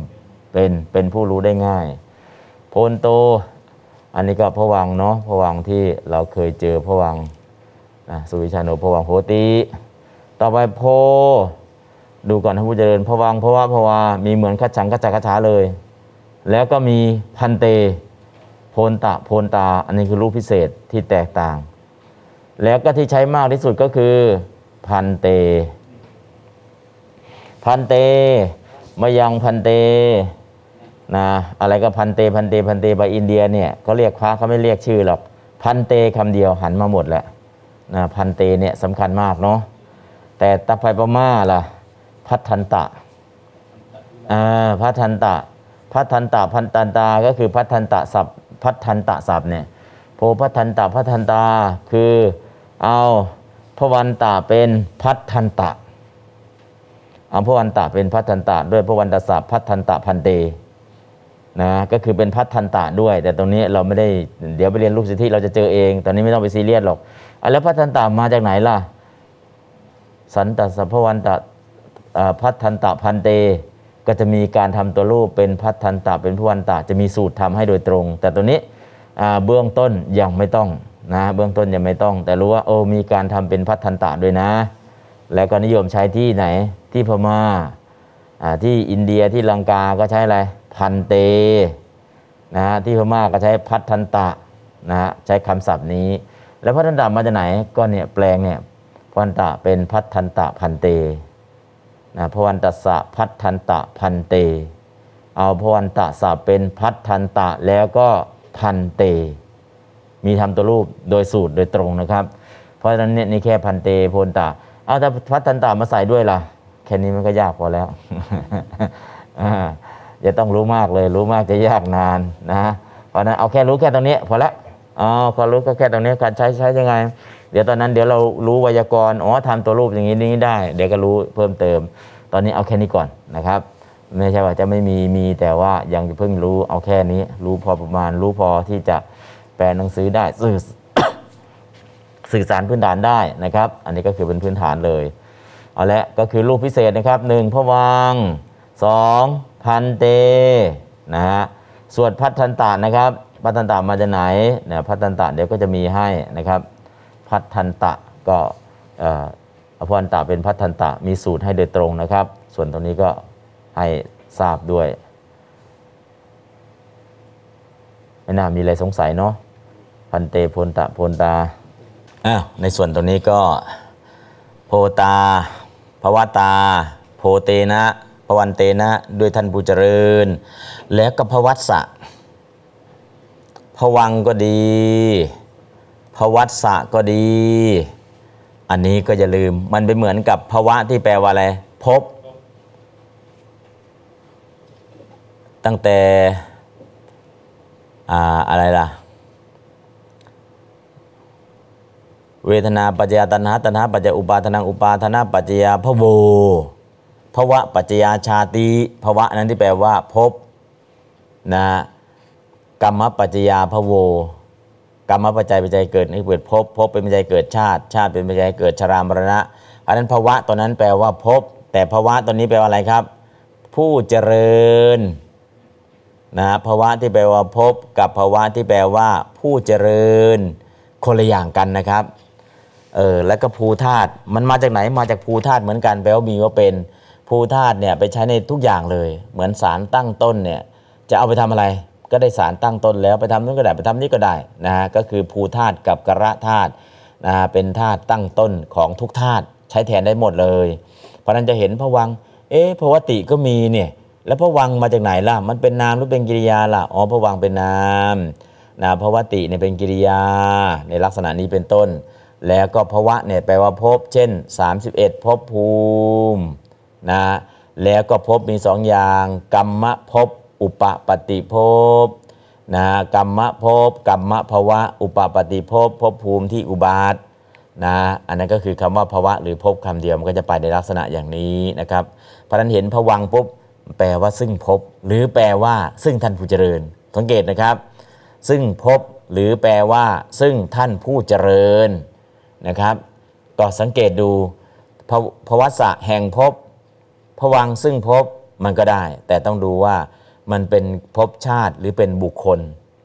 เป็นเป็นผู้รู้ได้ง่าย โพนโต อันนี้ก็พวังเนาะพวังที่เราเคยเจอพวังนะสุวิชาโนพวังโหติ ต่อไปโพ ดูก่อนท่านผู้เจริญพวังเพราะว่าพวามีเหมือนขัดฉังขัดจักขัดฉาเลย แล้วก็มีพันเต โพนตะโพนตาอันนี้คือรูปพิเศษที่แตกต่าง แล้วก็ที่ใช้มากที่สุดก็คือ พันเต พันเตมายังพันเตนะอะไรก็พันเตพันเตพันเตไปอินเดียเนี่ยเขาเรียกพระเขาไม่เรียกชื่อหรอกพันเตคำเดียวหันมาหมดแหละนะพันเตเนี่ยสำคัญมากเนาะแต่ตะไคพม่าล่ะพัฒันตะอ่าพัฒันตะพัฒันตะพันตันตาก็คือพัฒันตะศัพท์ พัฒันตะศัพท์เนี่ยโพพัฒันตะพัฒันตาคือเอาพระวันตะเป็นพัฒันตะเอาพระวันตะเป็นพัฒันตะด้วยพระวันตศัพท์พัฒันตะพันเตนะก็คือเป็นพัฒันตะด้วย แต่ตรงนี้เราไม่ได้เดี๋ยวไปเรียนรูปสิทธิเราจะเจอเอง ตอนนี้ไม่ต้องไปซีเรียสหรอกอแล้วพัฒนตามาจากไหนล่ะ สันตสัพพวันตะอ่าพัฒนตะพันเต ก็จะมีการทำตัวรูปเป็นพัฒนตะเป็นพวันตะจะมีสูตรทำให้โดยตรง แต่ตัวนี้เบื้องต้นยังไม่ต้องนะเบื้องต้นยังไม่ต้อง แต่รู้ว่าโอ้มีการทำเป็นพัฒนตะด้วยนะ แล้วก็นิยมใช้ที่ไหนที่พม่าอ่าที่อินเดียที่ลังกาก็ใช้อะไรพันเตนะฮะที่พม่าก็ใช้พัฒนตะนะฮะใช้คำศัพท์นี้ แล้วพัฒนตะมาจากไหนก็เนี่ยแปลงเนี่ยพันตะเป็นพัฒนตะพันเต นะพวันตสะพัฒนตะพันเต เอาพวันตสะเป็นพัฒนตะแล้วก็พันเต มีทำตัวรูปโดยสูตรโดยตรงนะครับ เพราะฉะนั้นเนี่ยนี่แค่พันเตพนตะเอาถ้าพัฒนตะมาใส่ด้วยล่ะ แค่นี้มันก็ยากพอแล้วอย่าต้องรู้มากเลยรู้มากจะยากนานนะเพราะฉะนั้นเอาแค่รู้แค่ตรงนี้พอละอ๋อพอรู้ก็แค่ตรงนี้การใช้ใช้ยังไง เดี๋ยวตอนนั้นเดี๋ยวเรารู้ไวยากรณ์อ๋อทำตัวรูปอย่างนี้นี้ได้ เดี๋ยวก็รู้เพิ่มเติม ตอนนี้เอาแค่นี้ก่อนนะครับ ไม่ใช่ว่าจะไม่มีมีแต่ว่ายังเพิ่งรู้เอาแค่นี้ รู้พอประมาณ รู้พอที่จะแปลหนังสือได้สื่อสื่อสารพื้นฐานได้นะครับ อันนี้ก็คือเป็นพื้นฐานเลยเอาละก็คือรูปพิเศษนะครับหนึ่งพวังสองพันเตนะฮะส่วนพัฒนตานะครับ พัฒนตามาจากไหนเนี่ยพัฒนตาเดี๋ยวก็จะมีให้นะครับ พัฒนตะก็อภวันตะเป็นพัฒนตะมีสูตรให้โดยตรงนะครับ ส่วนตรงนี้ก็ให้ทราบด้วยไม่น่ามีอะไรสงสัยเนาะพันเตโพนตะโพนตาอ้าวในส่วนตรงนี้ก็โพตาภวตา โพเตนะพวันเตนะด้วยท่านผู้เจริญ แล้วก็พวัตสะพวังก็ดี พวัตสะก็ดี อันนี้ก็อย่าลืม มันเป็นเหมือนกับภวะที่แปลว่าอะไรพบ ตั้งแต่ออะไรล่ะ เวทนาปัจจยตัณหาตัณหาปัจจยอุปาทนังอุปาทนาปัจจยาพะโวภวะปัจจยาชาติภวะนั้นที่แปลว่าพบนะกรรมปัจจยาพะโว กรรมปัจจัยปัจจัยเกิดนี่เกิดพบพบเป็นปัจจัยเกิดชาติ ชาติเป็นปัจจัยเกิดชรามรณะอันนั้นภาวะตัวนั้นแปลว่าพบ แต่ภาวะตัวนี้แปลว่าอะไรครับ ผู้เจริญนะภาวะที่แปลว่าพบกับภาวะที่แปลว่า ผู้เจริญคนละอย่างกันนะครับเออแล้วก็ภูธาตุมันมาจากไหนมาจากภูธาตุเหมือนกันแปลว่ามีว่าเป็นภูธาตุเนี่ยไปใช้ในทุกอย่างเลย เหมือนสารตั้งต้นเนี่ยจะเอาไปทำอะไร ก็ได้สารตั้งต้นแล้วไปทำนู้นก็ได้ไปทำนี้ก็ได้นะฮะก็คือภูธาตุกับกระธาตุนะฮะเป็นธาตุตั้งต้นของทุกธาตุใช้แทนได้หมดเลย เพราะนั้นจะเห็นพวังเอ๊ะพวติก็มีเนี่ยแล้วพวังมาจากไหนล่ะ มันเป็นนามหรือเป็นกิริยาล่ะอ๋อพวังเป็นนามนะพวติเนี่ยเป็นกิริยาในลักษณะนี้เป็นต้น แล้วก็ภวะเนี่ยแปลว่าภพเช่น 31ภพภูมินะแล้วก็ภพมีสองอย่าง กรรมภพ อุปปฏิภพนะกรรมภพกรรมภวะ อุปปฏิภพภพภูมิที่อุบาทนะอันนั้นก็คือคำว่าภวะหรือภพคำเดียวมันก็จะไปในลักษณะอย่างนี้นะครับเพราะนั้นเห็นผวังปุ๊บแปลว่าซึ่งภพหรือแปลว่าซึ่งท่านผู้เจริญ สังเกตนะครับ ซึ่งภพหรือแปลว่า ซึ่งท่านผู้เจริญนะครับก็สังเกตดูภวภวัสสะแห่งภพผวังซึ่งภพมันก็ได้ แต่ต้องดูว่า มันเป็นภพชาติหรือเป็นบุคคล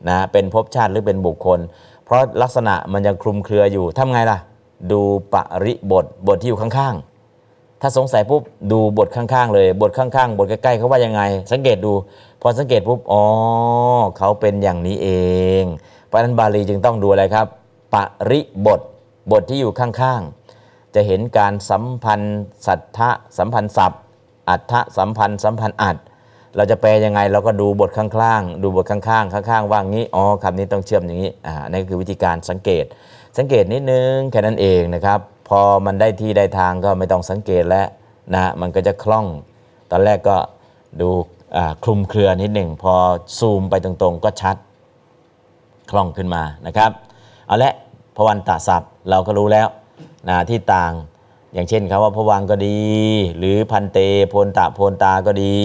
นะเป็นภพชาติหรือเป็นบุคคล เพราะลักษณะมันยังคลุมเครืออยู่ทำไงล่ะ ดูปริบทบทที่อยู่ข้างๆ ถ้าสงสัยปุ๊บดูบทข้างๆเลย บทข้างๆ บทใกล้ๆเขาว่ายังไง สังเกตดู พอสังเกตปุ๊บอ๋อเขาเป็นอย่างนี้เองเพราะนั้นบาลีจึงต้องดูอะไรครับปริบทบทที่อยู่ข้างๆ จะเห็นการสัมพันธ์สัทธะสัมพันธ์ศัพท์อัฏฐสัมพันธ์สัมพันธ์อัด เราจะแปลยังไงเราก็ดูบทข้างๆ ดูบทข้างๆ ข้างๆ ว่างี้ อ๋อคำนี้ต้องเชื่อมอย่างนี้อ่านั่นคือวิธีการสังเกต สังเกตนิดนึงแค่นั้นเองนะครับ พอมันได้ที่ได้ทางก็ไม่ต้องสังเกตแล้วนะมันก็จะคล่อง ตอนแรกก็ดูคลุมเครือนิดหนึ่ง พอซูมไปตรงๆ ก็ชัดคล่องขึ้นมานะครับเอาละพวันตาศัพท์เราก็รู้แล้วนะที่ต่างอย่างเช่นคำว่าพวังก็ดี หรือพันเตโพนตะโพนตาก็ดี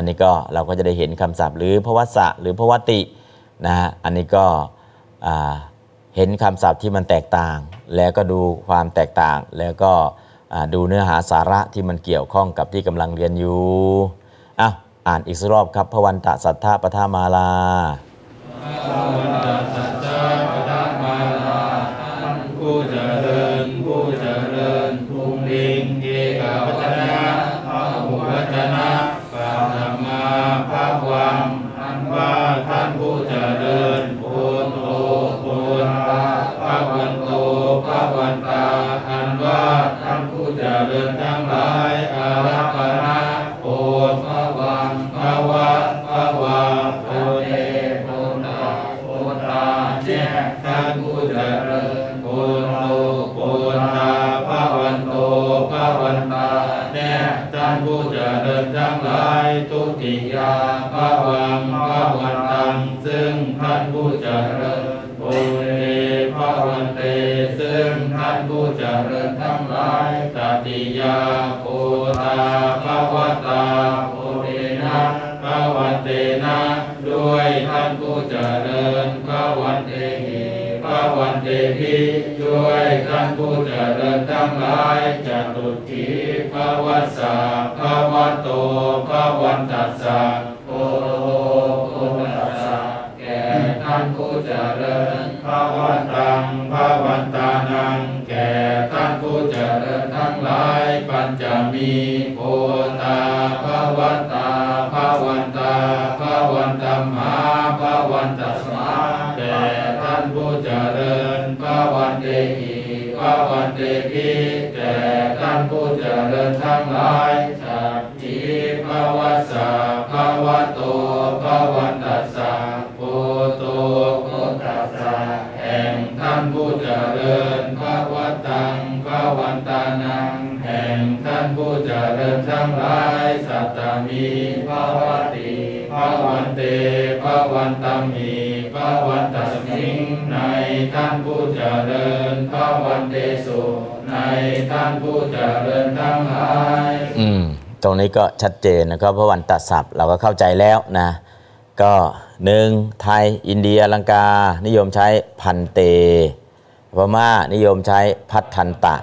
อันนี้ก็เราก็จะได้เห็นคำศัพท์ หรือพวัสสะหรือพวตินะฮะอันนี้ก็เห็นคำศัพท์ที่มันแตกต่าง แล้วก็ดูความแตกต่าง แล้วก็ดูเนื้อหาสาระที่มันเกี่ยวข้องกับที่กำลังเรียนอยู่อะอ่านอีกรอบครับพวันตะสัทธาปทามาลาผู้ ผู้เจริญทั้งหลายจะตุทีภาวะสสะพระวันโตภาวันตัสสะโอโอตัสสะแก่ท่านผู้เจริญภาวันตังภาวันตานัง แก่ท่านผู้เจริญทั้งหลายปัญจมี ตรงนี้ก็ชัดเจนนะครับเพราะวันตัดศัพท์เราก็เข้าใจแล้วนะก็หนึ่งไทยอินเดียลังกา นิยมใช้พันเตพม่านิยมใช้พัฒทันตะ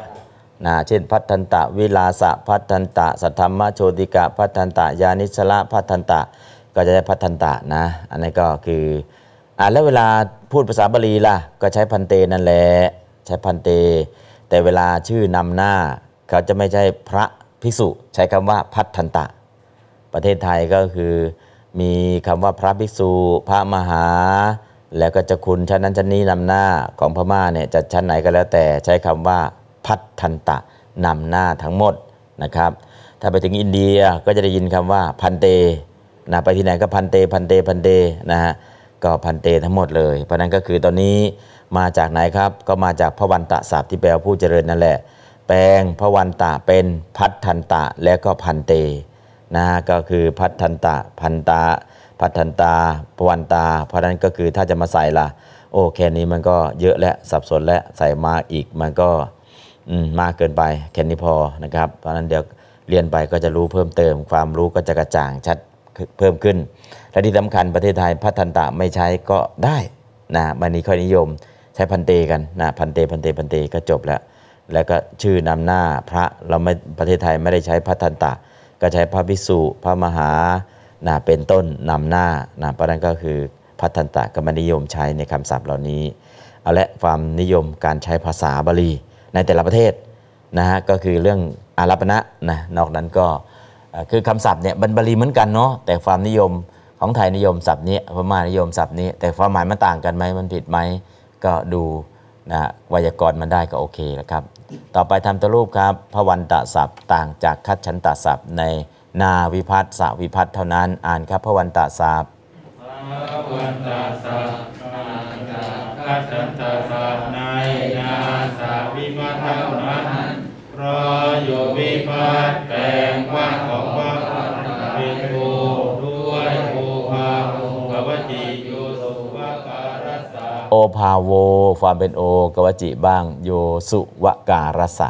นะเช่นพัฒทันตะ วิลาสะพัฒทันตะ สัทธรรมโชติกะพัฒทันตะ ยานิชละพัฒทันตะ ก็จะใช้พัฒทันตะนะ อันนี้ก็คืออ่าแล้วเวลาพูดภาษาบาลีล่ะ ก็ใช้พันเตนั่นแหละใช้พันเต แต่เวลาชื่อนำหน้า เขาจะไม่ใช่พระ ภิกษุใช้คำว่าพัฒทันตะ ประเทศไทยก็คือมีคำว่าพระภิกษุ พระมหา แล้วก็เจะคุณชั้นนั้นชั้นนี้นำหน้าของพม่าเนี่ยจะชั้นไหนก็แล้วแต่ใช้คำว่าพัฒทันตะนำหน้าทั้งหมดนะครับ ถ้าไปถึงอินเดียก็จะได้ยินคำว่าพันเตนะไปที่ไหนก็พันเตพันเตพันเตนะฮะก็พันเตทั้งหมดเลย เพราะนั้นก็คือตอนนี้มาจากไหนครับก็มาจากพระวันตะศัพท์ที่แปลว่าผู้เจริญนั่นแหละ แปลงพระวันตะเป็นพัฒทันตะและก็พันเตนะก็คือพัฒทันตะพันตาพัฒทันตาพวันตา เพราะนั้นก็คือถ้าจะมาใส่ละโอ้แค่นี้มันก็เยอะและสับสนและใส่มาอีกมันก็มากเกินไปแค่นี้พอนะครับเพราะนั้นเดี๋ยวเรียนไปก็จะรู้เพิ่มเติม ความรู้ก็จะกระจ่างชัดเพิ่มขึ้น และที่สำคัญประเทศไทยพัฒทันตะไม่ใช้ก็ได้นะมันนี้ค่อยนิยม ใช้พันเตกันนะพันเตพันเตพันเตก็จบแล้ว แล้วก็ชื่อนำหน้าพระเราไม่ประเทศไทยไม่ได้ใช้พัฒทันตะ ก็ใช้พระภิกษุพระมหานะเป็นต้นนำหน้านะเพราะนั้นก็คือพัฒทันตะก็มานิยมใช้ในคำศัพท์เหล่านี้เอาละความนิยมการใช้ภาษาบาลีในแต่ละประเทศนะฮะก็คือเรื่องอารัปณะนะนอกนั้นก็คือคำศัพท์เนี่ยบรรบาลีเหมือนกันเนาะแต่ความนิยมของไทยนิยมศัพท์นี้พม่านิยมศัพท์นี้ แต่ความหมายมันต่างกันไหมมันผิดไหมก็ดูนะฮะไวยากรณ์มันได้ก็โอเคแล้วครับ ต่อไปทำตัวรูปครับพระวันตะศัพท์ต่างจากคัดฉันตศัพท์ในนาวิพัฒสวิพัฒเท่านั้น อ่านครับพระวันตะศัพท์วันตาสัพข้าฉันตาสัพในนาสาวิมาเท่านั้นเพราะอยู่วิพัฒแปลงว่าของว่า โอภาโว ความเป็นโอกวจิบ้าง โยสุวการสะ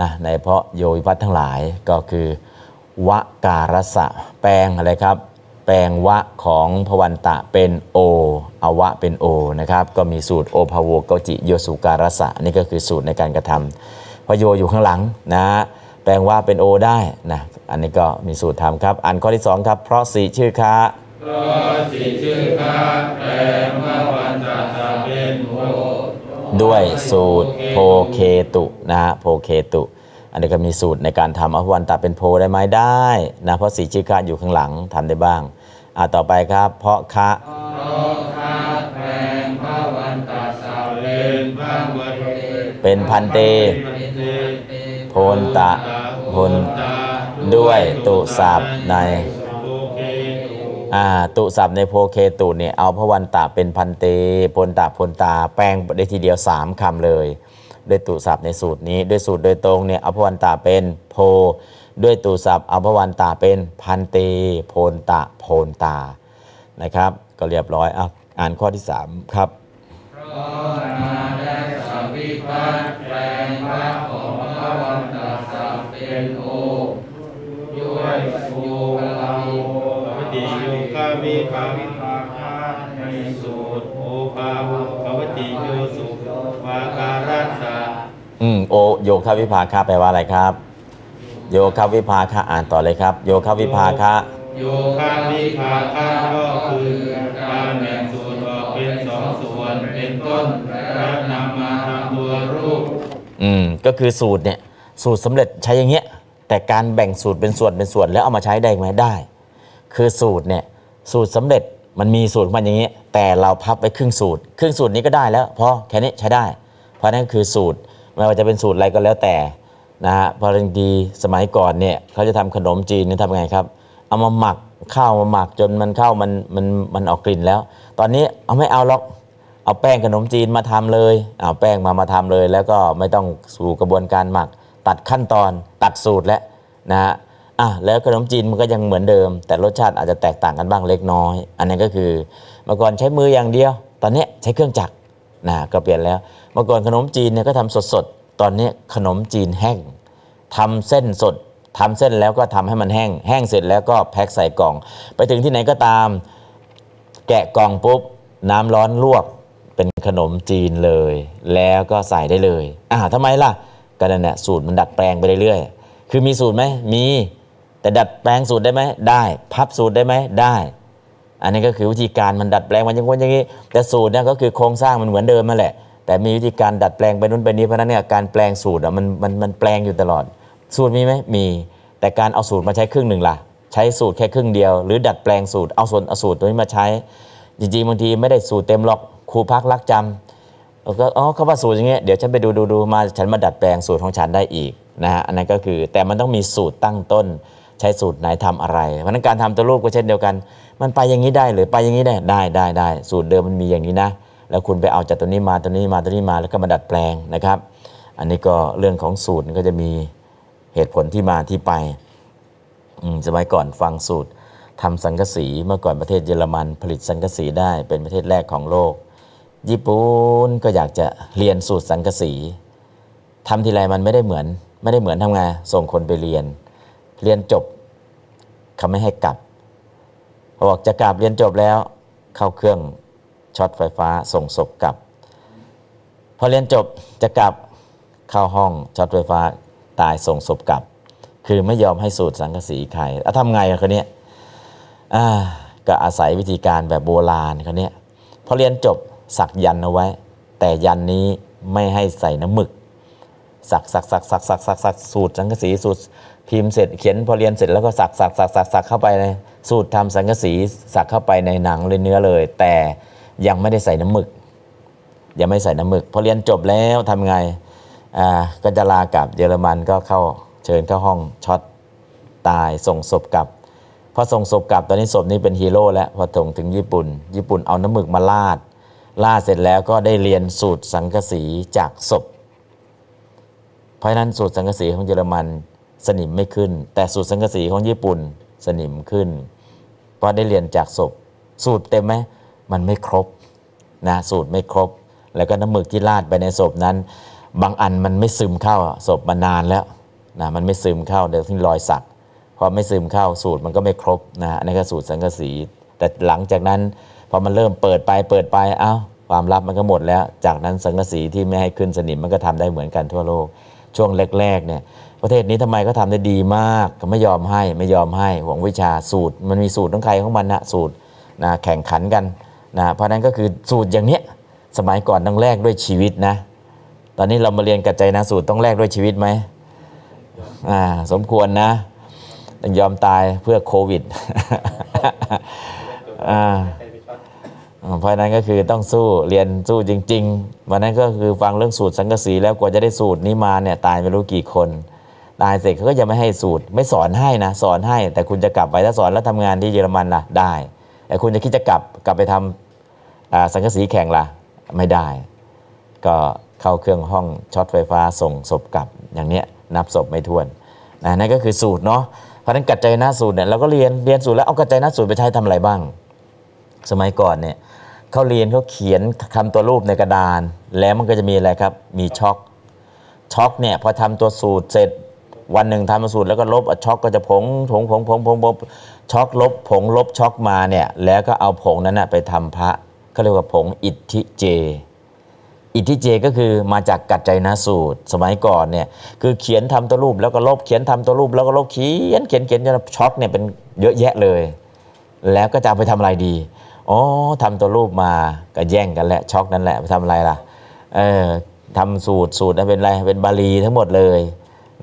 นะในเพราะโยวิพัฒทั้งหลายก็คือ วการสะ แปลงอะไรครับ แปลงวะของพวันตะเป็นโออวะเป็นโอนะครับ ก็มีสูตรโอภาโวกวจิโยสุการสะนี่ก็คือสูตรในการกระทำพระโยอยู่ข้างหลังนะแปลงว่าเป็นโอได้นะ อันนี้ก็มีสูตรทำครับ อันข้อที่สองครับ เพราะสีชื่อค้า เพราะสิชื่อข้าแปลว่าวันตาสัพเป็นโอด้วยสูตรโพเคตุนะฮะโพเคตุอันนี้ก็มีสูตรในการทำอภวันตะเป็นโพได้ไหมได้นะเพราะสีชื่อคะอยู่ข้างหลังทำได้บ้างอ่าต่อไปครับ เพราะคะเป็นพระวเทเป็นพันเต โพนตะพนด้วยตุศัพท์ในโอเค อ่าตุศัพท์ในโพเคตุเนี่ยเอาพระวันตะเป็นพันเตพลตะพลตาแปลงได้ทีเดียว 3คำเลย ด้วยตุศัพท์ในสูตรนี้ด้วยสูตรโดยตรงเนี่ยเอาพระวันตะเป็นโพ ด้วยตุศัพท์เอาพระวันตะเป็นพันเตโพนตะโพนตานะครับ ก็เรียบร้อยอะอ่านข้อที่ 3 ครับด้วยโอภาโวปฏิโยคา วิภาวิภาคาในสูตรโอภาโวปฏิโยสุวาการัสสะอืมโอโยคะวิภาคะแปลว่าอะไรครับ โยคะวิภาคะอ่านต่อเลยครับ โยคะวิภาคะโยคาวิภาคาก็คือการแบ่งส่วนออกเป็นสองส่วนเป็นต้นแล้วนำมาทำตัวรูป อืมก็คือสูตรเนี่ยสูตรสำเร็จใช้อย่างเงี้ยแต่การแบ่งสูตรเป็นส่วนเป็นส่วนแล้วเอามาใช้ได้ไหมได้ คือสูตรเนี่ย สูตรสำเร็จมันมีสูตรของมันอย่างเงี้ยแต่เราพับไปครึ่งสูตร ครึ่งสูตรนี้ก็ได้แล้วเพราะแค่นี้ใช้ได้ เพราะนั่นคือสูตรไม่ว่าจะเป็นสูตรอะไรก็แล้วแต่นะฮะพราะบางทีสมัยก่อนเนี่ยเขาจะทำขนมจีนนี่ทำไงครับ เอามาหมักข้าวมาหมักจนมันข้าวมันมันมันออกกลิ่นแล้ว ตอนนี้เอาไม่เอาหรอกเอาแป้งขนมจีนมาทำเลยเอาแป้งมามาทำเลย แล้วก็ไม่ต้องสู่กระบวนการหมัก ตัดขั้นตอนตัดสูตรแล้วนะฮะ อะแล้วขนมจีนมันก็ยังเหมือนเดิม แต่รสชาติอาจจะแตกต่างกันบ้างเล็กน้อย อันนั้ก็คือเมื่อก่อนใช้มืออย่างเดียว ตอนนี้ใช้เครื่องจักรนะก็เปลี่ยนแล้ว เมื่อก่อนขนมจีนเนี่ยก็ทำสดๆ ตอนนี้ขนมจีนแห้งทำเส้นสดทำเส้นแล้วก็ทำให้มันแห้ง แห้งเสร็จแล้วก็แพ็คใส่กล่อง ไปถึงที่ไหนก็ตาม แกะกล่องปุ๊บ น้ำร้อนลวกเป็นขนมจีนเลย แล้วก็ใส่ได้เลยอ่าทำไมล่ะก็นั่นแหละสูตรมันดัดแปลงไปเรื่อยๆคือมีสูตรไหมมี แต่ดัดแปลงสูตรได้ไหมได้ พับสูตรได้ไหมได้ อันนี้ก็คือวิธีการมันดัดแปลงมันย่างนั้นอย่างนี้ แต่สูตรเนี่ยก็คือโครงสร้างมันเหมือนเดิมนั่นแหละ แต่มีวิธีการดัดแปลงไปนู้นไปนี้เพราะนั้นเนี่ยการแปลงสูตรอะมันมันมันแปลงอยู่ตลอด สูตรมีไหมมี แต่การเอาสูตรมาใช้ครึ่งหนึ่งล่ะ ใช้สูตรแค่ครึ่งเดียว หรือดัดแปลงสูตรเอาส่วนเอาสูตรตัวนี้มาใช้ จริงๆบางทีไม่ได้สูตรเต็มหรอกครูพักรักจำแล้วก็อ๋อเขาว่าสูตรอย่างเงี้ยเดี๋ยวฉันไปดูดูดูมาฉันมาดัดแปลงสูตรของฉันได้อีกนะฮะอันนั้นก็คือแต่มันต้องมีสูตรตั้งต้น ใช้สูตรไหนทำอะไร เพราะนั้นการทำตัวรูปก็เช่นเดียวกัน มันไปอย่างนี้ได้หรือไปอย่างนี้ได้ได้ได้ได้ สูตรเดิมมันมีอย่างนี้นะ แล้วคุณไปเอาจากตัวนี้มาตัวนี้มาตัวนี้มาแล้วก็มาดัดแปลงนะครับ อันนี้ก็เรื่องของสูตรก็จะมีเหตุผลที่มาที่ไปอืมสมัยก่อนฟังสูตรทำสังกะสีเมื่อก่อนประเทศเยอรมัน ผลิตสังกะสีได้เป็นประเทศแรกของโลก ญี่ปุ่นก็อยากจะเรียนสูตรสังกะสีทำทีไรมันไม่ได้เหมือน ไม่ได้เหมือนทำไงส่งคนไปเรียน เรียนจบเขาไม่ให้กลับบอกจะกลับเรียนจบแล้ว เข้าเครื่องช็อตไฟฟ้าส่งศพกลับพอเรียนจบจะกลับเข้าห้องช็อตไฟฟ้าตายส่งศพกลับ คือไม่ยอมให้สูตรสังกะสีใครแล้วทำไงอะคนนี้ก็อาศัยวิธีการแบบโบราณคนนี้พอเรียนจบสักยันเอาไว้ แต่ยันนี้ไม่ให้ใส่น้ำหมึกสักสักสักสักสักสักสักสูตรสังกะสีสูตรพิมพ์เสร็จเขียนพอเรียนเสร็จแล้วก็สักสักสักสักสักเข้าไปในสูตรทำสังกะสีสักเข้าไปในหนังเลยเนื้อเลย แต่ยังไม่ได้ใส่น้ำหมึก ยังไม่ใส่น้ำหมึก พอเรียนจบแล้วทำไงอ่าก็จะลากลับเยอรมันก็เข้าเชิญเข้าห้องช็อตตายส่งศพกลับพอส่งศพกลับตอนนี้ศพนี้เป็นฮีโร่แล้วพอส่งถึงญี่ปุ่น ญี่ปุ่นเอาน้ำหมึกมาราดราดเสร็จแล้วก็ได้เรียนสูตรสังกะสีจากศพ เพราะฉะนั้นสูตรสังกะสีของเยอรมัน สนิมไม่ขึ้น แต่สูตรสังกะสีของญี่ปุ่นสนิมขึ้น เพราะได้เรียนจากศพ สูตรเต็มไหมมันไม่ครบนะสูตรไม่ครบ แล้วก็น้ำหมึกที่ราดไปในศพนั้น บางอันมันไม่ซึมเข้าศพมานานแล้วนะมันไม่ซึมเข้าเดี๋ยวที่รอยสักพอไม่ซึมเข้าสูตรมันก็ไม่ครบนะอันนี้ก็สูตรสังกะสี แต่หลังจากนั้นพอมันเริ่มเปิดไปเปิดไปเอ้าความลับมันก็หมดแล้ว จากนั้นสังกะสีที่ไม่ให้ขึ้นสนิมมันก็ทำได้เหมือนกันทั่วโลก ช่วงแรกๆเนี่ย ประเทศนี้ทำไมก็ทำได้ดีมากก็ไม่ยอมให้ไม่ยอมให้หวงวิชาสูตร มันมีสูตรของใครของมันนะสูตรนะแข่งขันกันนะเพราะนั้นก็คือสูตรอย่างเนี้ยสมัยก่อนต้องแลกด้วยชีวิตนะ ตอนนี้เรามาเรียนกัจจัยนะสูตรต้องแลกด้วยชีวิตไหมอ่าสมควรนะต้องยอมตายเพื่อโควิดอ่าเพราะนั้นก็คือต้องสู้เรียนสู้จริง ๆ วันนั้นก็คือฟังเรื่องสูตรสังกะสีแล้วกว่าจะได้สูตรนี้มาเนี่ยตายไม่รู้กี่คน ตายเสร็จเขาก็ยังไม่ให้สูตร ไม่สอนให้นะสอนให้ แต่คุณจะกลับไปถ้าสอนแล้วทำงานที่เยอรมันล่ะได้แต่คุณจะคิดจะกลับกลับไปทำอ่าสังกะสีแข่งล่ะไม่ได้ ก็เข้าเครื่องห้องช็อตไฟฟ้าส่งศพกลับอย่างเนี้ยนับศพไม่ถ้วนนะนั่นก็คือสูตรเนาะเพราะนั้นกัจจายนะสูตรเนี่ยเราก็เรียนเรียนสูตรแล้วเอากัจจายนะสูตรไปใช้ทำอะไรบ้าง สมัยก่อนเนี่ยเขาเรียนเขาเขียนคำตัวรูปในกระดาน แล้วมันก็จะมีอะไรครับมีชอล์กชอล์กเนี่ยพอทำตัวสูตรเสร็จ วันหนึ่งทำมาสูตรแล้วก็ลบอะชอล์กก็จะผงผงผงผงผงผงช็อกลบผงลบช็อกมาเนี่ยแล้วก็เอาผงนั้นนะไปทำพระเขาเรียกว่าผงอิทธิเจ อิทธิเจก็คือมาจากกัจจัยนะสูตร สมัยก่อนเนี่ยคือเขียนทำตัวรูปแล้วก็ลบเขียนทำตัวรูปแล้วก็ลบเขียนเขียนเขียนจนช็อกเนี่ยเป็นเยอะแยะเลย แล้วก็จะเอาไปทำอะไรดีอ๋อทำตัวรูปมาก็แย่งกันแหละช็อกนั่นแหละไปทำอะไรล่ะเออทำสูตรสูตรนั้นเป็นอะไรเป็นบาลีทั้งหมดเลย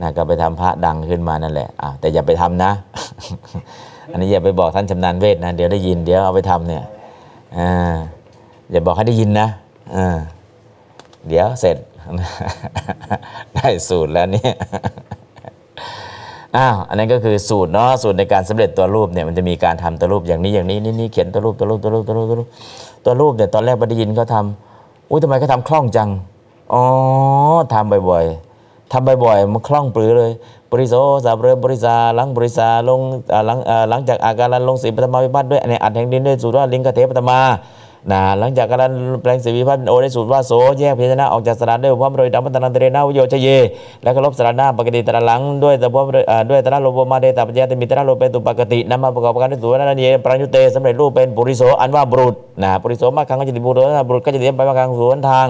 นะก็ไปทำพระดังขึ้นมานั่นแหละอะแต่อย่าไปทำนะ อันนี้อย่าไปบอกท่านชำนาญเวทนะ เดี๋ยวได้ยินเดี๋ยวเอาไปทำเนี่ยอ่าอย่าบอกให้ได้ยินนะอ่าเดี๋ยวเสร็จ ได้สูตรแล้วเนี่ยอ้าวอันนั้นก็คือสูตรเนาะสูตรในการสำเร็จตัวรูปเนี่ยมันจะมีการทำตัวรูปอย่างนี้อย่างนี้นี่นี่เขียนตัวรูปตัวรูปตัวรูปตัวรูปตัวรูปตัวรูปเนี่ยตอนแรกไม่ได้ยินเขาทำอุ้ยทำไมเขาทำคล่องจังอ๋อทำบ่อยๆ ทำบ่อยๆมันคล่องปรือเลย บริโซสาเรือบริษาลังบริษาลงหลังหลังจากอาการลงสีปฐมาวิพัฒน์ด้วยอันอัดแห่งดินด้วยสูตรว่าลิงกเทปฐมานะหลังจากการแปลงสีวิพัฒน์โอได้สูตรว่าโสแยกพยัญชนะออกจากสระด้วยพระมรดยดำพัฒนาเตเรนาวิโยชเย แล้วก็ลบสระหน้าปกติตระหลังด้วยแต่พระอ่าด้วยตระโลภมาเดตปัญญาตมิตระโลเป็นตุปกตินำมาประกอบกันด้วยสูตรนั้นเยปรัญยุเตสำเร็จรูปเป็นปุริโสอันว่าบุรุษนะปุริโสมากครั้งก็จะติบุรุษนะบุรุษก็จะเลี้ยงไปมากครั้งสวนทาง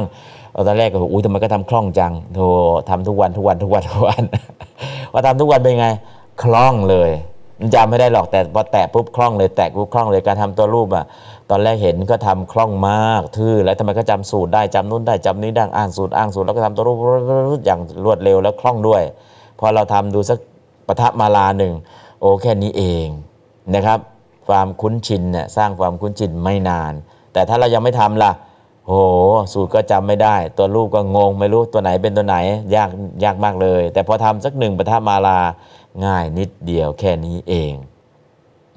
ตอนแรกก็อุ้ยทำไมก็ทำคล่องจังโธ่ทำทุกวันทุกวันทุกวันทุกวันว่าทำทุกวันเป็นไงคล่องเลยจำไม่ได้หรอกแต่พอแตะปุ๊บคล่องเลยแตะปุ๊บคล่องเลยการทำตัวรูปอะตอนแรกเห็นก็ทำคล่องมากทื่อแล้วทำไมก็จำสูตรได้จำนู้นได้จำนี้ได้อ่านสูตรอ้างสูตรแล้วก็ทำตัวรูปอย่างรวดเร็วแล้วคล่องด้วย พอเราทำดูสักปะทับมาลาหนึ่งโอ้แค่นี้เองนะครับ ความคุ้นชินเนี่ยสร้างความคุ้นชินไม่นาน แต่ถ้าเรายังไม่ทำล่ะ โหสูตรก็จำไม่ได้ ตัวลูกก็งงไม่รู้ตัวไหนเป็นตัวไหน ยากยากมากเลย แต่พอทำสักหนึ่งปทับมาลาง่ายนิดเดียวแค่นี้เอง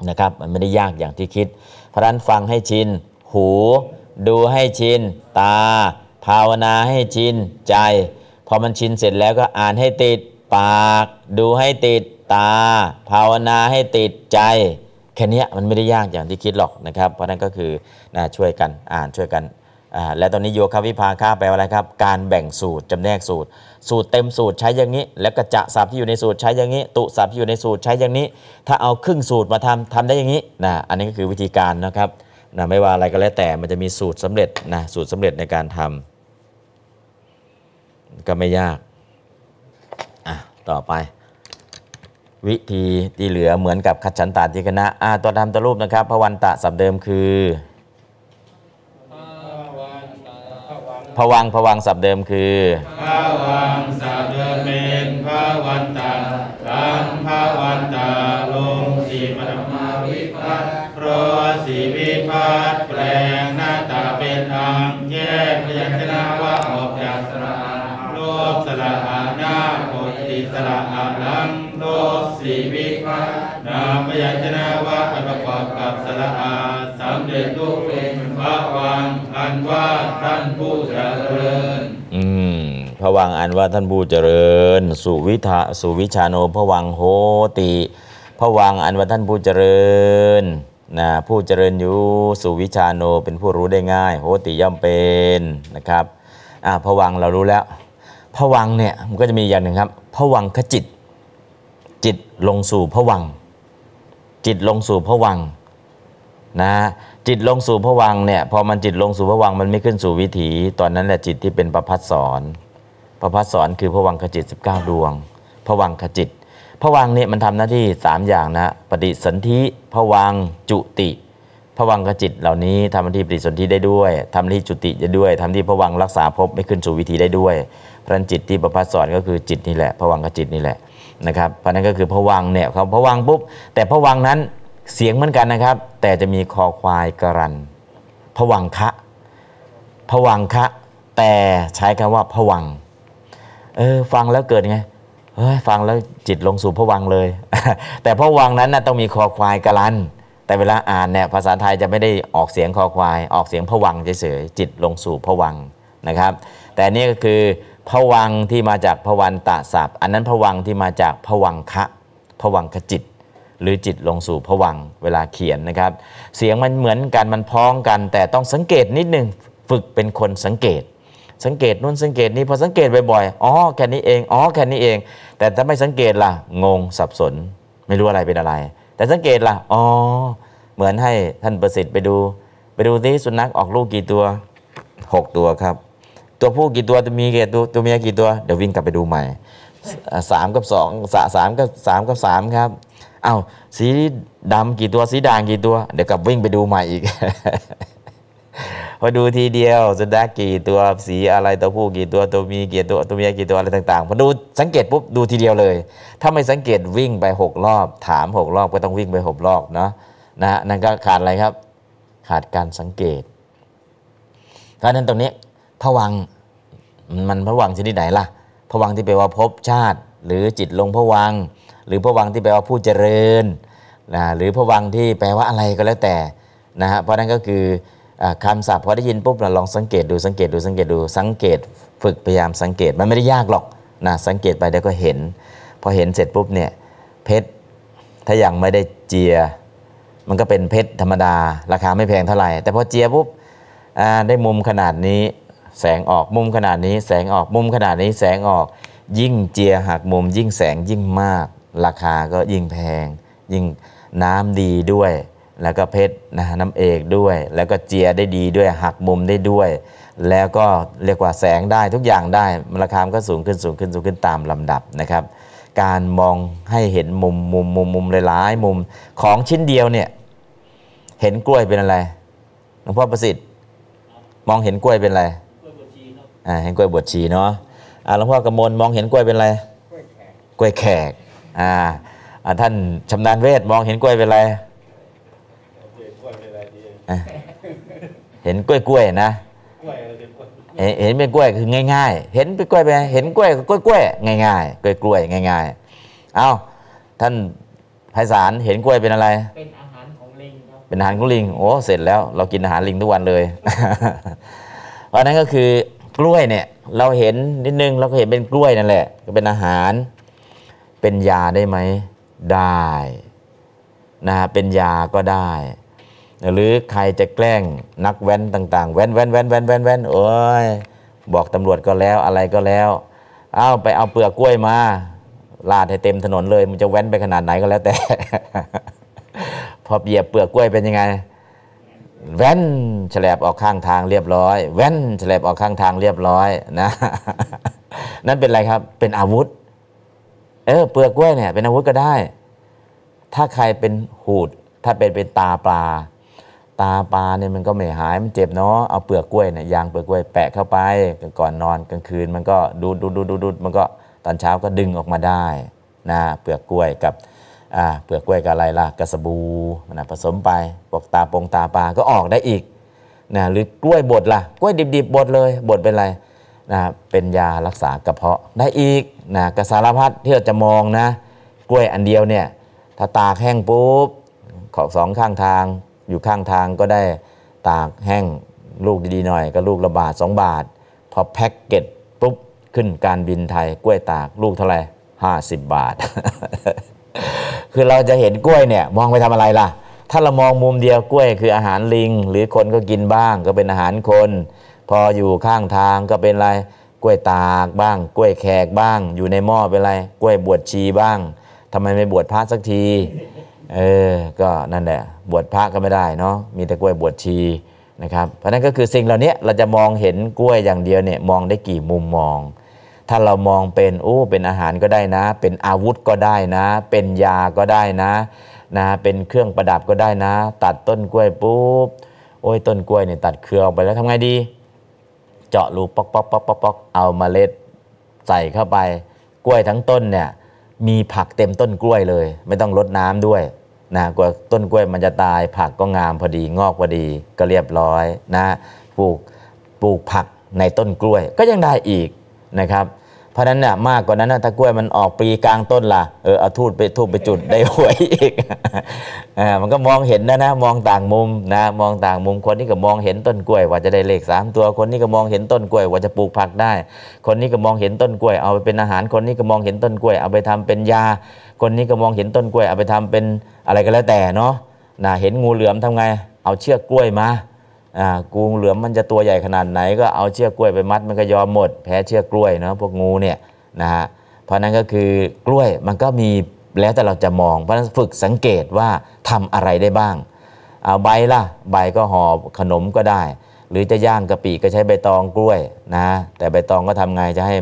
นะครับมันไม่ได้ยากอย่างที่คิด เพราะนั้นฟังให้ชิน หู ดูให้ชิน ตา ภาวนาให้ชิน ใจ พอมันชินเสร็จแล้วก็อ่านให้ติด ปาก ดูให้ติด ตา ภาวนาให้ติดใจแค่นี้มันไม่ได้ยากอย่างที่คิดหรอกนะครับ เพราะฉะนั้นก็คือนะช่วยกันอ่านช่วยกัน อ่าและตอนนี้โยคะวิภาค่าแปลว่าอะไรครับ การแบ่งสูตรจำแนกสูตร สูตรเต็มสูตรใช้อย่างนี้ แล้วก็จะศัพท์ที่อยู่ในสูตรใช้อย่างนี้ ตุศัพท์ที่อยู่ในสูตรใช้อย่างนี้ ถ้าเอาครึ่งสูตรมาทำทำได้อย่างนี้นะอันนี้ก็คือวิธีการนะครับนะไม่ว่าอะไรก็แล้วแต่มันจะมีสูตรสำเร็จนะสูตรสำเร็จในการทำก็ไม่ยากอะต่อไป วิธีที่เหลือเหมือนกับขัดฉันตาทิคณะอ่าตัวทำตัวรูปนะครับพระวันตะสับเดิมคือ พระวังค์พระวังค์สับเดิมคือพระวังสาเดเมนพระวันตาลังพระวันตาลงสีปฐมาวิพัตเพระสีวิพัตแปลงหน้าตาเป็นอังแยกพยัญชนะว่าออกจากสระอาโลบสระอาหน้าโพติสระอาลังโลบสีวิพัตนามพยัญชนะว่าปประกอบกับสระอาสำเร็จรูปเป็น พระวังอันว่าท่านผู้เจริญ อืมพระวังอันว่าท่านผู้เจริญ สุวิทาสุวิชาโนพระวังโหติพระวังอันว่าท่านผู้เจริญนะผู้เจริญอยู่สุวิชาโนเป็นผู้รู้ได้ง่าย โหติย่อมเป็นนะครับอ่าพระวังเรารู้แล้วพระวังเนี่ยมันก็จะมีอย่างหนึ่งครับพระวังคจิต จิตลงสู่พระวัง จิตลงสู่พระวังนะ จิตลงสู่พระวังเนี่ยพอมันจิตลงสู่พระวังมันไม่ขึ้นสู่วิถี ตอนนั้นแหละจิตที่เป็นประพัดสอนประพัดสอนคือพระวังคจิต 19 ดวงพระวังคจิตพระวังเนี่ยมันทำหน้าที่ 3 อย่างนะปฏิสนธิพระวังจุติพระวังคจิตเหล่านี้ทำหน้าที่ปฏิสนธิได้ด้วยทำหน้าที่จุติได้ด้วยทำหน้าที่พระวังรักษาภพไม่ขึ้นสู่วิถีได้ด้วยเพราะนั้นจิตที่ประพัดสอนก็คือจิตนี่แหละพระวังคจิตนี่แหละนะครับเพราะนั้นก็คือพระวังเนี่ยเขาพระวังปุ๊บแต่พระวังนั้น เสียงเหมือนกันนะครับ แต่จะมีคอควายกรันผวังคะผวังคะ แต่ใช้คำว่าผวังเออฟังแล้วเกิดไงเฮ้ยฟังแล้วจิตลงสู่ผวังเลย แต่ผวังนั้นนะต้องมีคอควายกรันแต่เวลาอ่านเนี่ยภาษาไทยจะไม่ได้ออกเสียงคอควาย ออกเสียงผวังเฉยๆจิตลงสู่ผวังนะครับ แต่นี่ก็คือผวังที่มาจากผวันตะศัพท์ อันนั้นผวังที่มาจากผวังคะผวังคจิต หรือจิตลงสู่ผวังเวลาเขียนนะครับ เสียงมันเหมือนกันมันพ้องกัน แต่ต้องสังเกตนิดนึงฝึกเป็นคนสังเกต สังเกตนู่นสังเกตนี่พอสังเกตบ่อยๆอ๋อแค่นี้เองอ๋อแค่นี้เอง แต่ถ้าไม่สังเกตล่ะงงสับสน ไม่รู้อะไรเป็นอะไร แต่สังเกตล่ะอ๋อเหมือนให้ท่านประสิทธิ์ไปดู ไปดูที่สุนัขออกลูกกี่ตัวหกตัวครับ ตัวผู้กี่ตัวตัวเมียกี่ตัวตัวเมียกี่ตัวเดี๋ยววิ่งกลับไปดูใหม่สามกับสองสาสามกับสามกับสามครับ เอา้าสีดำกี่ตัวสีด่างกี่ตัว เดี๋ยวกลับวิ่งไปดูใหม่อีกพอดูทีเดียวสุนัขกี่ตัวสีอะไรตัวผู้กี่ตัวตัวมีกี่ตัวตัวเมียกี่ตัวอะไรต่างๆพอดูสังเกตปุ๊บดูทีเดียวเลย ถ้าไม่สังเกตวิ่งไปหกรอบ ถามหกรอบก็ต้องวิ่งไปหกรอบเนาะนะฮะนั่นก็ขาดอะไรครับ ขาดการสังเกตเพราะนั้นตรงนี้ผวังมันผวังชนิดไหนล่ะผวังที่แปลว่าภพชาติ หรือจิตลงผวัง หรือผวังที่แปลว่าผู้เจริญนะหรือผวังที่แปลว่าอะไรก็แล้วแต่นะฮะเพราะนั้นก็คืออ่าคำศัพท์พอได้ยินปุ๊บเราลองสังเกตดูสังเกตดูสังเกตดูสังเกตฝึกพยายามสังเกตมันไม่ได้ยากหรอกนะสังเกตไปเดี๋ยวก็เห็น พอเห็นเสร็จปุ๊บเนี่ยเพชรถ้ายังไม่ได้เจีย มันก็เป็นเพชรธรรมดา ราคาไม่แพงเท่าไหร่ แต่พอเจียปุ๊บได้มุมขนาดนี้แสงออกมุมขนาดนี้แสงออกมุมขนาดนี้แสงออกยิ่งเจียหักมุมยิ่งแสงยิ่งมาก ราคาก็ยิ่งแพง ยิ่งน้ำดีด้วย แล้วก็เพชรนะน้ำเอกด้วย แล้วก็เจียได้ดีด้วยหักมุมได้ด้วย แล้วก็เรียกว่าแสงได้ทุกอย่างได้ราคามก็สูงขึ้นสูงขึ้นสูงขึ้นตามลำดับนะครับ การมองให้เห็นมุมมุมมุมมุมหลายๆมุมของชิ้นเดียวเนี่ยเห็นกล้วยเป็นอะไรหลวงพ่อประสิทธิ์ มองเห็นกล้วยเป็นอะไรอ่าเห็นกล้วยบวชชีเนาะอ่าหลวงพ่อกำมลมองเห็นกล้วยเป็นอะไรกล้วยแขก อ่าอ่าท่านชำนาญเวทมองเห็นกล้วยเป็นไรอะเห็นกล้วยกล้วยๆนะเห็นเห็นเป็นกล้วยคือง่ายๆ เห็นเป็นกล้วยไปนไงเห็นกล้วยกล้วยกล้วยง่ายๆกล้วยกล้วยง่ายๆ เอาท่านไพศาลเห็นกล้วยเป็นอะไร เป็นอาหารของลิงครับเป็นอาหารของลิงโอ้เสร็จแล้วเรากินอาหารลิงทุกวันเลย เพราะฉะนั้นก็คือกล้วยเนี่ยเราเห็นนิดนึงเราก็เห็นเป็นกล้วยนั่นแหละก็เป็นอาหาร เป็นยาได้ไหมได้นะฮะเป็นยาก็ได้ หรือใครจะแกล้งนักแว้นต่างๆ แว้นแว้นแว้นแว้นแว้นแว้นโอ้ยบอกตำรวจก็แล้วอะไรก็แล้วเอาไปเอาเปลือกกล้วยมาลาดให้เต็มถนนเลยมันจะแว้นไปขนาดไหนก็แล้วแต่ พอเหยียบเปลือกกล้วยเป็นยังไง แว่นฉลบออกข้างทางเรียบร้อย แว่นฉลบออกข้างทางเรียบร้อยนะ นั่นเป็นอะไรครับ เป็นอาวุธ เออเปลือกกล้วยเนี่ยเป็นอาวุธก็ได้ ถ้าใครเป็นหูด ถ้าเป็นเป็นตาปลา ตาปลาเนี่ยมันก็ไม่หายมันเจ็บเนาะเอาเปลือกกล้วยเนี่ยยางเปลือกกล้วยแปะเข้าไปก่อนนอนกลางคืน มันก็ดูดดูดดูดดูดูมันก็ตอนเช้าก็ดึงออกมาได้นะเปลือกกล้วยกับอ่าเปลือกกล้วยกับอะไรล่ะกระสบูนะผสมไปปกตาปงตาปลาก็ออกได้อีกนะหรือกล้วยบดล่ะกล้วยดิบๆบดเลยบดเป็นอะไร นะเป็นยารักษากระเพาะได้อีกนะกระสารพัดที่เราจะมองนะ กล้วยอันเดียวเนี่ยถ้าตากแห้งปุ๊บขอบสองข้างทางอยู่ข้างทางก็ได้ตากแห้งลูกดีๆหน่อย ก็ลูกละบาท2บาท พอแพ็กเกจปุ๊บขึ้นการบินไทยกล้วยตากลูกเท่าไหร่ห้าสิบบาท คือเราจะเห็นกล้วยเนี่ยมองไปทำอะไรล่ะ ถ้าเรามองมุมเดียวกล้วย คืออาหารลิง หรือคนก็กินบ้าง ก็เป็นอาหารคน พออยู่ข้างทางก็เป็นอะไรกล้วยตากบ้าง กล้วยแขกบ้าง อยู่ในหม้อเป็นไรกล้วยบวชชีบ้างทำไมไม่บวชพระสักทีเออก็นั่นแหละบวชพระก็ไม่ได้เนาะมีแต่กล้วยบวชชีนะครับเพราะนั้นก็คือสิ่งเหล่านี้เราจะมองเห็นกล้วยอย่างเดียวเนี่ยมองได้กี่มุมมอง ถ้าเรามองเป็นโอ้เป็นอาหารก็ได้นะ เป็นอาวุธก็ได้นะ เป็นยาก็ได้นะนะเป็นเครื่องประดับก็ได้นะ ตัดต้นกล้วยปุ๊บโอ้ยต้นกล้วยเนี่ยตัดเครือออกไปแล้วทำไงดี เจาะรูปอกป๊อกป๊อกป๊อกป๊อกเอาเมล็ดใส่เข้าไป กล้วยทั้งต้นเนี่ยมีผักเต็มต้นกล้วยเลย ไม่ต้องรดน้ำด้วยนะกว่าต้นกล้วยมันจะตายผักก็งามพอดีงอกพอดีก็เรียบร้อยนะปลูกปลูกผักในต้นกล้วยก็ยังได้อีกนะครับ เพราะนั้นเนี่ยมากกว่านั้นนะถ้ากล้วยมันออกปลีกลางต้นล่ะเออเอาทูบไปทูบไปจุดได้หวยอีกอ่ามันก็มองเห็นนะนะมองต่างมุมนะมองต่างมุมคนนี้ก็มองเห็นต้นกล้วยว่าจะได้เลขสามตัวคนนี้ก็มองเห็นต้นกล้วยว่าจะปลูกผักได้ คนนี้ก็มองเห็นต้นกล้วย เอาไปเป็นอาหารคนนี้ก็มองเห็นต้นกล้วย เอาไปทำเป็นยา คนนี้ก็มองเห็นต้นกล้วย เอาไปทำเป็นอะไรก็แล้วแต่เนาะนะเห็นงูเหลือมทำไง เอาเชือกกล้วยมา อ่างูเหลือมมันจะตัวใหญ่ขนาดไหน ก็เอาเชือกกล้วยไปมัดมันก็ยอมหมด แพ้เชือกกล้วยเนาะพวกงูเนี่ยนะฮะเพราะนั้นก็คือกล้วยมันก็มีแล้วแต่เราจะมอง เพราะฉะนั้นฝึกสังเกตว่าทำอะไรได้บ้างเอาใบล่ะใบก็ห่อขนมก็ได้ หรือจะย่างกะปิก็ใช้ใบตองกล้วยนะแต่ใบตองก็ทำไงจะให้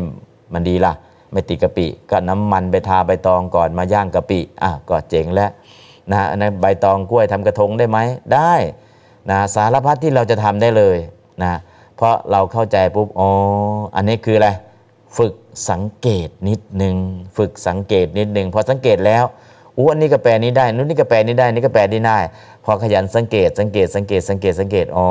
มันดีล่ะ ไม่ติดกะปิ ก็น้ำมันไปทาใบตองก่อนมาย่างกะปิอะก็เจ๋งแล้วนะใบตองกล้วยทำกระทงได้ไหมได้ นะสารพัดที่เราจะทำได้เลยนะเพราะเราเข้าใจปุ๊บอ๋ออันนี้คืออะไรฝึกสังเกตนิดหนึ่งฝึกสังเกตนิดหนึ่งพอสังเกตแล้วอู้อันนี้ก็แปลนี้ได้นู้นนี่ก็แปลนี้ได้นี่ก็แปลนี้ได้ พอขยันสังเกตสังเกตสังเกตสังเกตสังเกตอ๋อ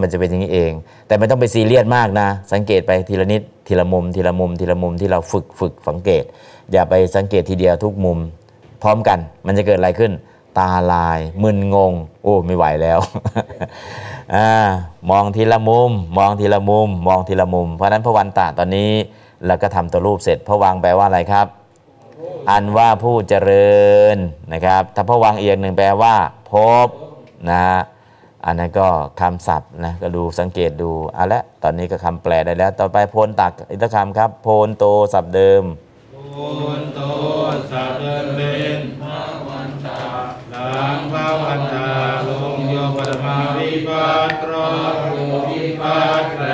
มันจะเป็นอย่างนี้เอง แต่ไม่ต้องไปซีเรียสมากนะ สังเกตไปทีละนิดทีละมุม ทีละมุม ทีละมุมที่เราฝึกฝึกสังเกต อย่าไปสังเกตทีเดียวทุกมุม พร้อมกันมันจะเกิดอะไรขึ้น ตาลาย มึนงง โอ้ไม่ไหวแล้วอมองทีละมุม มองทีละมุม มองทีละมุม เพราะนั้นพระวันตะตอนนี้เราก็ทำตัวรูปเสร็จพระวังแปลว่าอะไรครับ อันว่าผู้เจริญนะครับ ถ้าพระวังเอียงหนึ่งแปลว่า พบนะอันนั้นก็คำศัพท์นะก็ดูสังเกตดูเอาละตอนนี้ก็คำแปลได้แล้ว ต่อไปโพนตักอิทธคำครับ โพนโตศัพท์เดิมปุนโตสัพเดินเป็นพ หลังพระวันตาลงโยปรมาวิปัสสรสโยวิปัสสแปล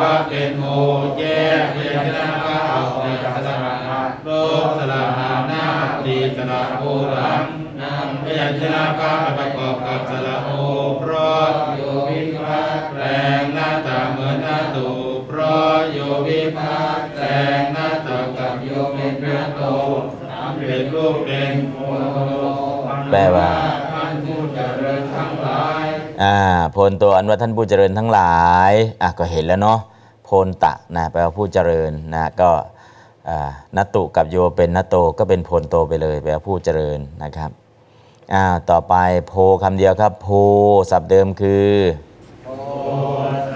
ว่าเป็นโมแยกเป็นชนะข้าออกจากสระโลกสละหานาตีสละโอรังนำพยัญชนะข้าประกอบกับสระโอเพราะโยวิปัสสแปลงหน้าตาเหมือนหน้าตูเพราะโยวิปัสสแปลงหน้าตากับโยเป็นพระโตเป็นรูป แปลว่าท่านผู้เจริญทั้งหลายอ่าโพลตัวอันว่าท่านผู้เจริญทั้งหลายอะก็เห็นแล้วเนาะโพลตะนะแปลว่าผู้เจริญนะก็อ่านตุกับโยเป็นนัตโตก็เป็นโพลโตไปเลยแปลว่าผู้เจริญนะครับอ่าต่อไปโพคำเดียวครับ โพศัพท์เดิมคือโพ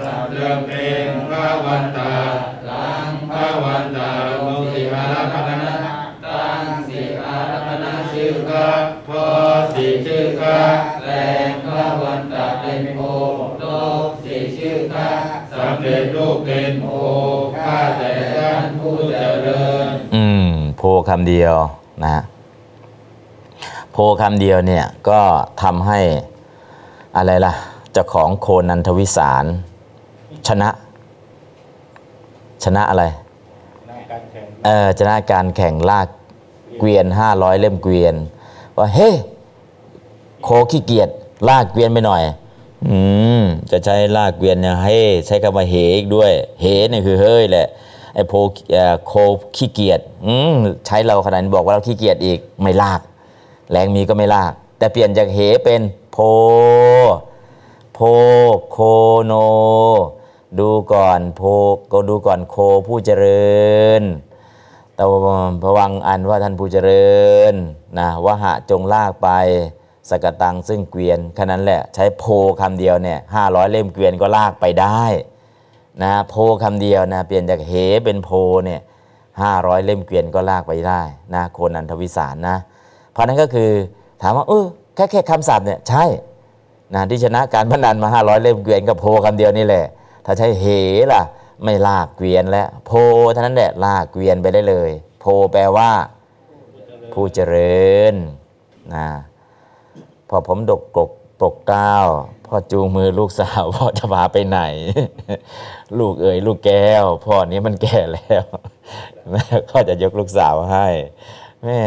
ศัพท์เดิมเป็นพระวันต ชื่อข้าแรงพระวันตาเป็นโพโลกสิชื่อข้าสำเร็จลูกเป็นโพข้าแต่ท่านผู้เจริญ อืม โพคำเดียวนะฮะโพคำเดียวเนี่ยก็ทำให้อะไรล่ะเจ้าของโคนันทวิสาร ชนะ ชนะอะไรในการแข่งเออชนะการแข่งลากเกวียน500เล่มเกวียน ว่าเฮ้ โคขี้เกียจลากเกวียนไปหน่อย อืมจะใช้ลากเกวียนเนี่ยเฮ้ใช้คำว่าเหอีกด้วย เหเนี่ยคือเฮ้ยแหละไอ้โพโคขี้เกียจอืมใช้เราขนาดนี้บอกว่าเราขี้เกียจอีกไม่ลาก แรงมีก็ไม่ลาก แต่เปลี่ยนจากเหเป็นโพ โพโคโน ดูก่อนโพก็ดูก่อนโคผู้เจริญตะวันพวังอันว่าท่านผู้เจริญนะวหะจงลากไป สกตังซึ่งเกวียนแค่นั้นแหละใช้โพคำเดียวเนี่ยห้าร้อยเล่มเกวียนก็ลากไปได้นะโพคำเดียวนะเปลี่ยนจากเหเป็นโพเนี่ยห้าร้อยเล่มเกวียนก็ลากไปได้นะโคนันทวิสารนะเพราะนั้นก็คือถามว่าเออแค่แค่คำศัพท์เนี่ยใช่นะที่ชนะการพนันมา500เล่มเกวียนกับโพคำเดียวนี่แหละ ถ้าใช้เหล่ะไม่ลากเกวียนแล้วโพเท่านั้นแหละลากเกวียนไปได้เลย โพแปลว่า ผู้เจริญนะ อผมดกกกปกก้าวพ่อจูงมือลูกสาวพ่อจะพาไปไหน ลูกเอ๋ยลูกแก้ว พ่อนี้มันแก่แล้วแม่ก็จะยกลูกสาวให้แม่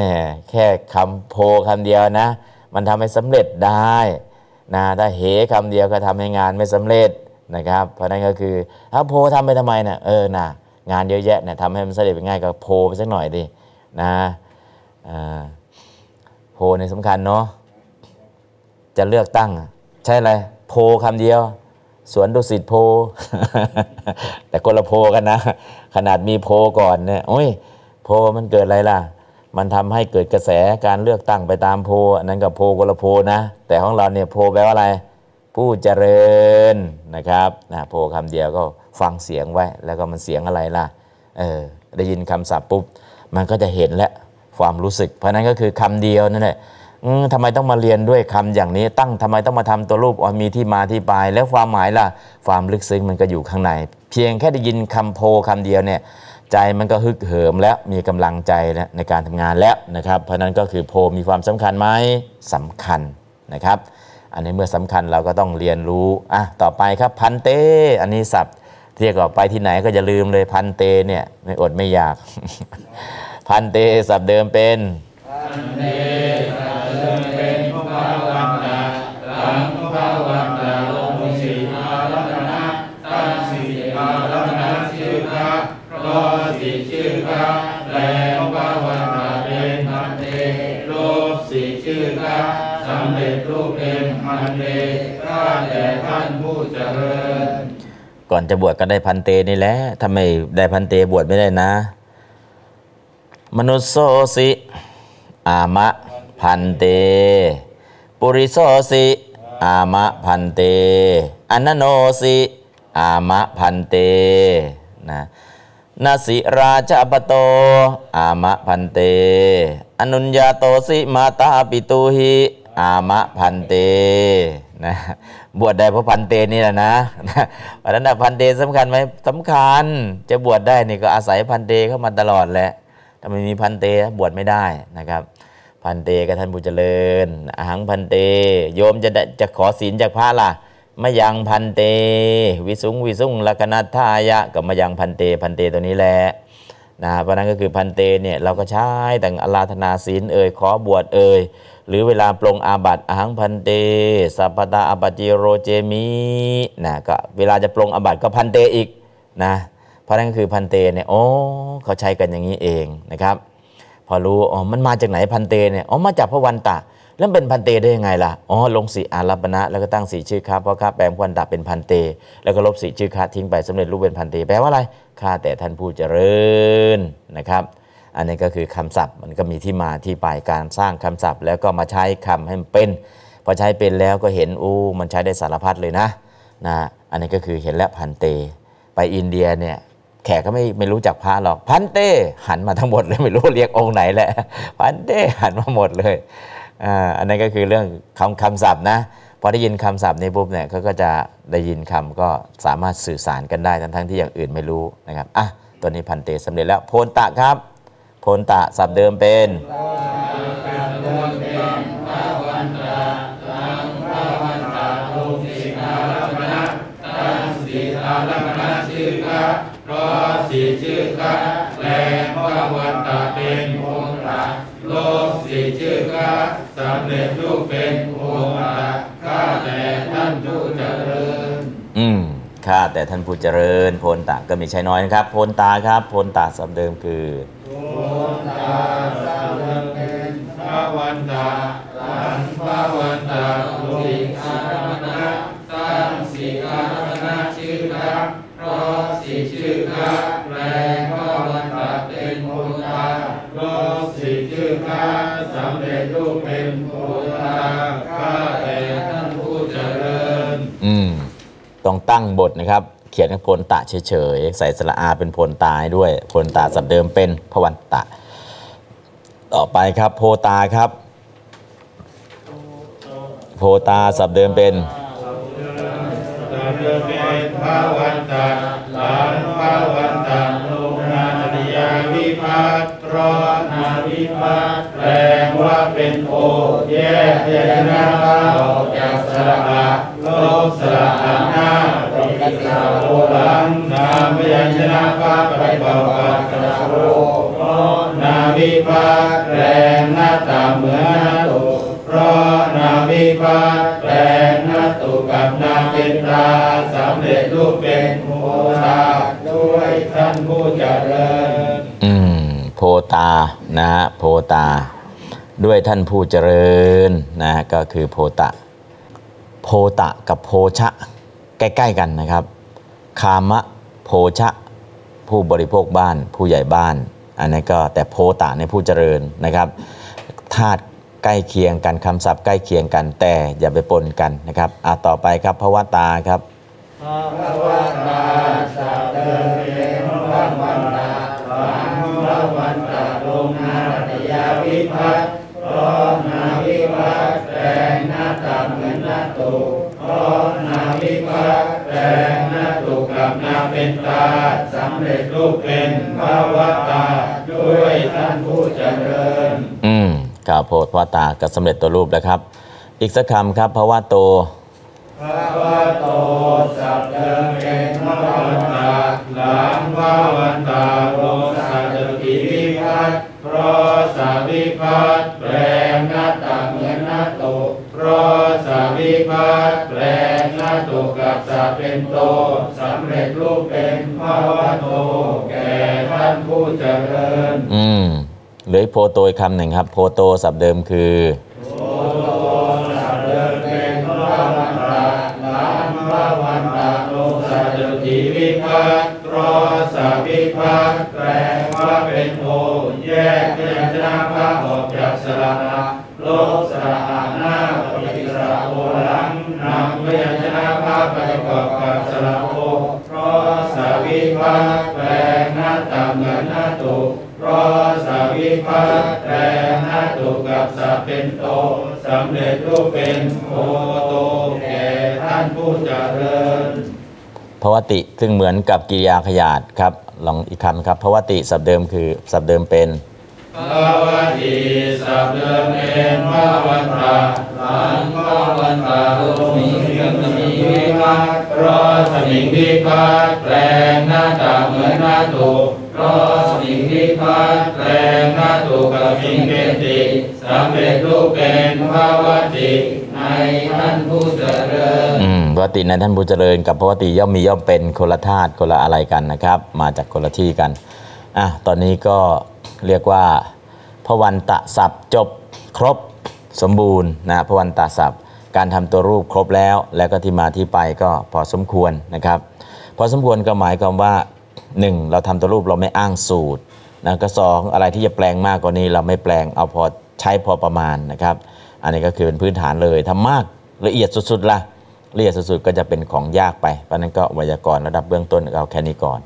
แค่คำโพคำเดียวนะ มันทำให้สำเร็จได้นะถ้าเหคำเดียวก็ทำให้งานไม่สำเร็จนะครับ เพราะนั้นก็คือถ้าโพทำไปทำไมเนะ่ะเออนะงานเยอะแยะเนี่ยทำให้มันสำเร็จง่ายก็โพไปสักหน่อยดินะโพในสำคัญเนาะ จะเลือกตั้ง ใช่อะไรโพคำเดียว สวนดุสิตโพ แต่คนละโพกันนะ ขนาดมีโพก่อนเนี่ยโอ้ยโพมันเกิดอะไรล่ะ มันทำให้เกิดกระแสการเลือกตั้งไปตามโพอันนั้นกับโพคนละโพนะ แต่ของเราเนี่ยโพแปลว่าอะไร ผู้เจริญนะครับนะโพคำเดียวก็ฟังเสียงไว้ แล้วก็มันเสียงอะไรล่ะเออได้ยินคำศัพท์ปุ๊บมันก็จะเห็นและความรู้สึก เพราะนั้นก็คือคำเดียวนั่นแหละ อืมทำไมต้องมาเรียนด้วยคำอย่างนี้ ตั้งทำไมต้องมาทำตัวรูปอ๋อมีที่มาที่ไป แล้วความหมายล่ะ ความลึกซึ้งมันก็อยู่ข้างใน เพียงแค่ได้ยินคำโพคำเดียวเนี่ย ใจมันก็ฮึกเหิมแล้วมีกำลังใจแล้วในการทำงานแล้วนะครับ เพราะฉะนั้นก็คือโพมีความสำคัญไหมสำคัญนะครับ อันนี้เมื่อสำคัญเราก็ต้องเรียนรู้อะต่อไปครับพันเต อันนี้ศัพท์เรียกว่าไปที่ไหนก็อย่าลืมเลยพันเตเนี่ยไม่อดไม่อยาก พันเตศัพท์เดิมเป็นเป็ เตข้าแต่ท่านผู้เจริญ ก่อนจะบวชก็ได้พันเตนี่แหละทำไมได้พันเตบวชไม่ได้นะ มนุสโสสิ อามะพันเต ปุริโสสิ อามะพันเตอนนโนสิ อามะพันเตนะนาสิราชาปโต อามะพันเต อนุญญาโตสิมาตาปิตุหิ อามะพันเตนะบวชได้เพราะพันเตนี่แหละนะเพราะนั้นพันเตสำคัญไหมสำคัญจะบวชได้นี่ก็อาศัยพันเตเข้ามาตลอดแหละถ้าไม่มีพันเตบวชไม่ได้นะครับ พันเตกับท่านผู้เจริญอาหังพันเต โยมจะได้จะขอศีลจากพระล่ะมายังพันเต วิสุงวิสุงลักนัทายะกับมายังพันเตพันเตตัวนี้แหละนะเพราะนั้นก็คือพันเตเนี่ยเราก็ใช้แต่งอาราธนาศีลเอ่ยขอบวชเอ่ย หรือเวลาปรงอาบัติอาหังพันเตสัพพตาอปปจิโรเจมินะก็เวลาจะปรงอาบัติก็พันเตอีกนะเพราะนั้นคือพันเตเนี่ยโอ้เขาใช้กันอย่างนี้เองนะครับ พอรู้อ๋อมันมาจากไหนพันเตเนี่ยอ๋อมาจากพระวันตะแล้วเป็นพันเตได้ยังไงล่ะ อ๋อ ลงสีอารัปณะแล้วก็ตั้งสีชื่อค้าเพราะค้าแปลงควันดับเป็นพันเต แล้วก็ลบสีชื่อค้าทิ้งไปสำเร็จรูปเป็นพันเต แปลว่าอะไร ข้าแต่ท่านผู้เจริญนะครับ อันนี้ก็คือคำศัพท์มันก็มีที่มาที่ไปการสร้างคำศัพท์ แล้วก็มาใช้คำให้มันเป็นพอใช้เป็นแล้วก็เห็นอู้มันใช้ได้สารพัดเลยนะนะอันนี้ก็คือเห็นแล้วพันเต ไปอินเดียเนี่ยแขกก็ไม่ไม่รู้จักพระหรอกพันเตหันมาทั้งหมดเลยไม่รู้เรียกองค์ไหนแหละพันเตหันมาหมดเลยอ่าอันนั้นก็คือเรื่องคำคำศัพท์นะพอได้ยินคำศัพท์นี้ปุ๊บเนี่ยเขาก็จะได้ยินคำก็สามารถสื่อสารกันได้ทั้งทั้งที่อย่างอื่นไม่รู้นะครับอะตัวนี้พันเตสำเร็จแล้วโพนตะครับ นตะศัพท์เดิมเป็นสีอาลัมณะชื่อคาเพราะสีชื่อคาแปลงว่าวันตาเป็นองค์ตาโลกสีชื่อคาสำเร็จรูปเป็นองค์ตาข้าแต่ท่านผู้เจริญ อืมข้าแต่ท่านผู้เจริญ โพนตะก็มีใช้น้อยนะครับ โพนตาครับ โพนตาศัพท์เดิมคือ พระวันตาลันพระวันตาสิกาธรมนะตั้งสีกาธรมนะชื่อคาเพราะสีชื่อคาแปลงพระวันตาเป็นโพตาเพราะสีชื่อคาสำเร็จรูปเป็นโพตาข้าแต่ท่านผู้เจริญ อืม ต้องตั้งบทนะครับ ขียนให้พลตะเฉยๆ ใส่สระอาเป็นพลตาให้ด้วยพลตาสับเดิมเป็นพวันตะ ต่อไปครับโพตาครับ โพตาสับเดิมเป็นตาเดิมเป็นพระวันตาหลานพระวันตาลงนาตยาวิพัตน์เพราะนาวิพัตแปลงว่าเป็นโอแยกพยัญชนะออกจากสระอาลบสระอาหน้า ปฏิสระโอหลังนามพยัญชนะพระปฏิบัติกับสระโอเพราะนาวิพัตน์แปลงหน้าตาเหมือนหน้าตุเพราะนาวิพัตน์แปลงหน้าตุกับนาเป็นตาสำเร็จรูปเป็นโมตาด้วยท่านผู้เจริญอืมโพตานะฮะโพตา ด้วยท่านผู้เจริญนะฮะก็คือโพตะ โพตะกับโพชะ ใกล้ๆกันนะครับ คามะโพชะ ผู้บริโภคบ้าน ผู้ใหญ่บ้าน อันนี้ก็แต่โพตะในผู้เจริญนะครับธาตุใกล้เคียงกันคำศัพท์ใกล้เคียงกันแต่อย่าไปปนกันนะครับอะต่อไปครับพระวตาครับภาวนาสาเดิมเป็นพระวันตาหลังพระวันตาลงนาตยาวิพัตร งหน้าตุกับนาเป็นตาสำเร็จรูปเป็นภาวตาด้วยท่านผู้เจริญ อืมกล่าวโพธวตากับสำเร็จตัวรูปแล้วครับ อีกสักคำครับพระวโตพระวะโตสัพเดิมเป็นพระวันตาหลังพระวันตาโลสัจกิวิพัตน์เพราะสาวิพัตน์แปลงหน้าตาเหมือนหน้าตุ เพราะสาวิพัตน์แปลงหน้าตุกับสาเป็นโตสำเร็จรูปเป็นพระวะโต แก่ท่านผู้เจริญ อืมเหลืออีกโพโตอีกคำหนึ่งครับ โพโตสับเดิมคือสัจจิวิภัตตรสาวิภัตแปลว่าเป็นโอแยกพยัญชนะพระออกจากสระอาโลกสระ วิภัตแปลหน้าตุกับสาเป็นโตสำเร็จรูปเป็นโอโตแก่ท่านผู้เจริญพวติซึ่งเหมือนกับกิริยาขยาดครับลองอีกคำครับพวติสับเดิมคือสับเดิมเป็นภาวติสัพเดิมเป็นภาวันตาหลังภาวันตาโลมิงสมิงวิภัตเพราะสมิงวิภัตแปลงหน้าตาเหมือนหน้าตุ เพราะสมิงวิภัตแปลงนาตุกับมิงเป็นติสำเร็จรูปเป็นภาวติในท่านผู้เจริญอืมพวติในท่านผู้เจริญ กับพวติย่อมมีย่อมเป็นคนละธาตุคนละอะไรกันนะครับ มาจากคนละที่กันอะตอนนี้ก็เรียกว่าพระวันตะสับจบครบสมบูรณ์นะพระวันตาศัพท์ การทำตัวรูปครบแล้ว แล้วก็ที่มาที่ไปก็พอสมควรนะครับ พอสมควรก็หมายความว่า 1. เราทำตัวรูปเราไม่อ้างสูตรนะก็สองอะไรที่จะแปลงมากกว่านี้เราไม่แปลงเอาพอใช้พอประมาณนะครับ อันนี้ก็คือเป็นพื้นฐานเลยทำมากละเอียดสุดๆละละเอียดสุดๆก็จะเป็นของยากไปเพราะนั้นก็ไวยากรณ์ระดับเบื้องต้นเอาแค่นี้ก่อน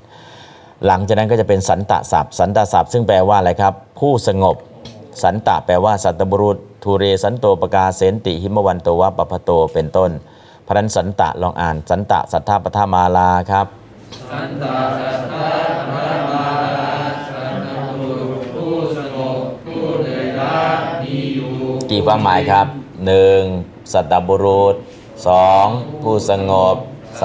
หลังจากนั้นก็จะเป็นสันตะศัพท์สันตะศัพท์ซึ่งแปลว่าอะไรครับ ผู้สงบ สันตะแปลว่าสัตตบุรุษทูเรสันโตปกาเสนติหิมวันโตวะปะพะโตเป็นต้นพระฉะนั้นสันตะลองอ่านสันตะสัทธาปทามาลาครับ สันตาสัทธาพระมาสันตบุรุษผู้สงบผู้เหนื่อยล้ามีอยู่กี่ความหมายครับ 1. สัตตบุรุษ 2. ผู้สงบ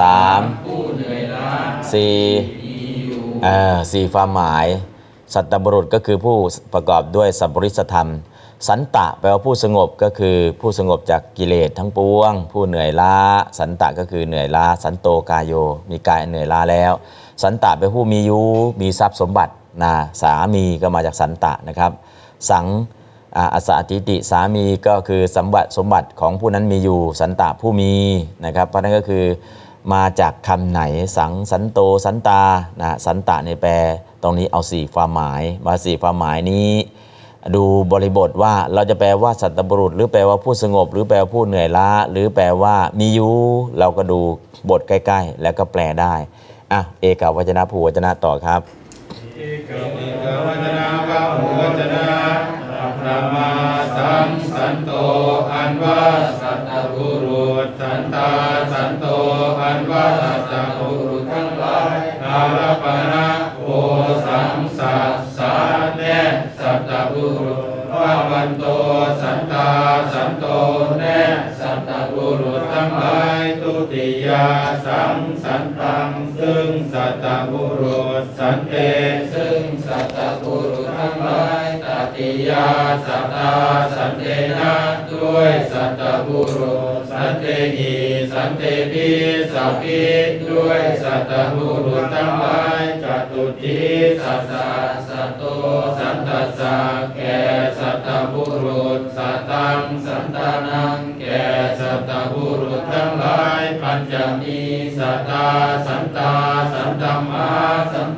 3. ผู้เหนื่อยล้า4มีอยู่เอ่อสี่ความหมาย สัตตบุรุษก็คือผู้ประกอบด้วยสัพปริสธรรม สันตะแปลว่าผู้สงบก็คือผู้สงบจากกิเลสทั้งปวง ผู้เหนื่อยล้า สันตะก็คือเหนื่อยล้า สันโตกายโย มีกายเหนื่อยล้าแล้ว สันตะเป็นผู้มีอยูมีทรัพย์สมบัตินะสามีก็มาจากสันตะนะครับ สังอาสสติติสามีก็คือสมบัติสมบัติของผู้นั้นมีอยู่ สันตะผู้มีนะครับเพราะนั่นก็คือมาจากคำไหนสังสันโตสันตานะสันตะในแปลตรงนี้เอาสี่ความหมายมาสี่ความหมายนี้ ดูบริบทว่าเราจะแปลว่าสัตบุรุษ หรือแปลว่าผู้สงบ หรือแปลว่าผู้เหนื่อยล้า หรือแปลว่ามีอยูเราก็ดูบทใกล้ ๆ แล้วก็แปลได้อะเอกาวจนะภูวจนะต่อครับเอกเอกวัจนะวะหูวัจนะพระมาสังสันโตอันว่าสัตตบุรุษ สันตาสันโตอันว่า สันตาสันโตแนสันตบุรุษทั้งหลายตุติยาสังสันตังซึ่งสัตตบุรุษสันเตซึ่งสัตตบุรุษทั้งหลายตติยาสัตตาสันเตนะด้วยสัตตบุรุษ สันเตหีสันเตปิสัพพิด้วยสัตตบุรุษทั้งหลายจตุติสัสสัตโตสันตัสสะแก่สัตตบุรุษสัตตังสันตานังแก่สัตตบุรุษทั้งหลายปัญจมีสัตตาสันตาสันตมมาสัน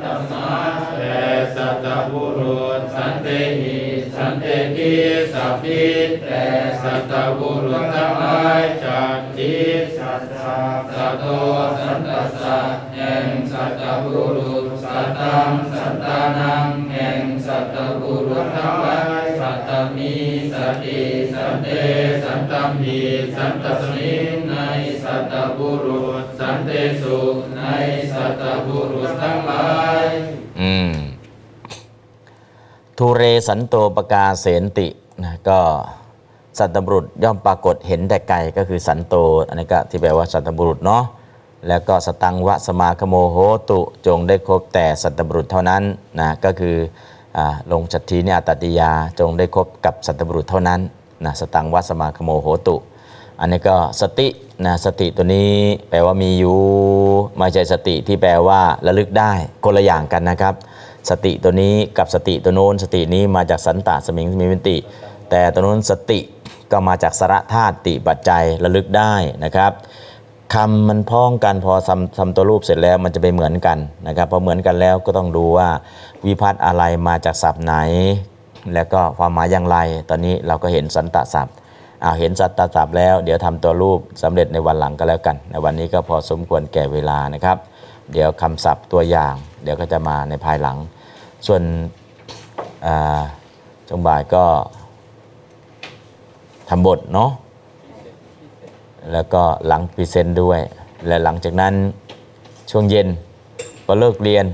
สัพพิแต่สัตตบุรุษทั้งหลายจากทิสัสสะสัตโตสันตสสะแห่งสัตตบุรุษสัตตังสันตานังแห่งสัตตบุรุษทั้งหลายสัตตมีสัตติสันเตสันตัมหีสันตสมิงในสัตตบุรุษสันเตสุในสัตตบุรุษทั้งหลายอืม ทูเรสันโตปกาเสนตินะก็สัตบุรุษย่อมปรากฏเห็นแต่ไกลก็คือสันโตอันนี้ก็ที่แปลว่าสัตบุรุษเนาะแล้วก็สตังวะสมาคโมโหตุจงได้ครบแต่สัตบุรุษเท่านั้นนะก็คืออลงชัตทีเนี่ยอัตติยาจงได้ครบกับสัตบุรุษเท่านั้นนะสตังวะสมาคโมโหตุ อันนี้ก็สตินะสติตัวนี้แปลว่ามีอยู่ไม่ใช่สติที่แปลว่าระลึกได้คนละอย่างกันนะครับ สติตัวนี้กับสติตัวโน้น สตินี้มาจากสันตะสมิงสมิวินติ แต่ตัวโน้นสติก็มาจากสระธาตุติปัจจัยระลึกได้นะครับคำมันพ้องกันพอทำทำตัวรูปเสร็จแล้วมันจะไปเหมือนกันนะครับพอเหมือนกันแล้วก็ต้องดูว่าวิพัฒน์อะไรมาจากศัพท์ไหน แล้วก็ความหมายอย่างไร ตอนนี้เราก็เห็นสันตศัพท์อ่าเห็นสัตตศัพท์แล้วเดี๋ยวทำตัวรูปสำเร็จในวันหลังก็แล้วกันในวันนี้ก็พอสมควรแก่เวลานะครับ เดี๋ยวคำศัพท์ตัวอย่าง เดี๋ยวก็จะมาในภายหลัง ส่วนอ่าจงบ่ายก็ทำบทเนาะแล้วก็หลังพรีเซนต์ด้วย และหลังจากนั้นช่วงเย็นก็เลิกเรียน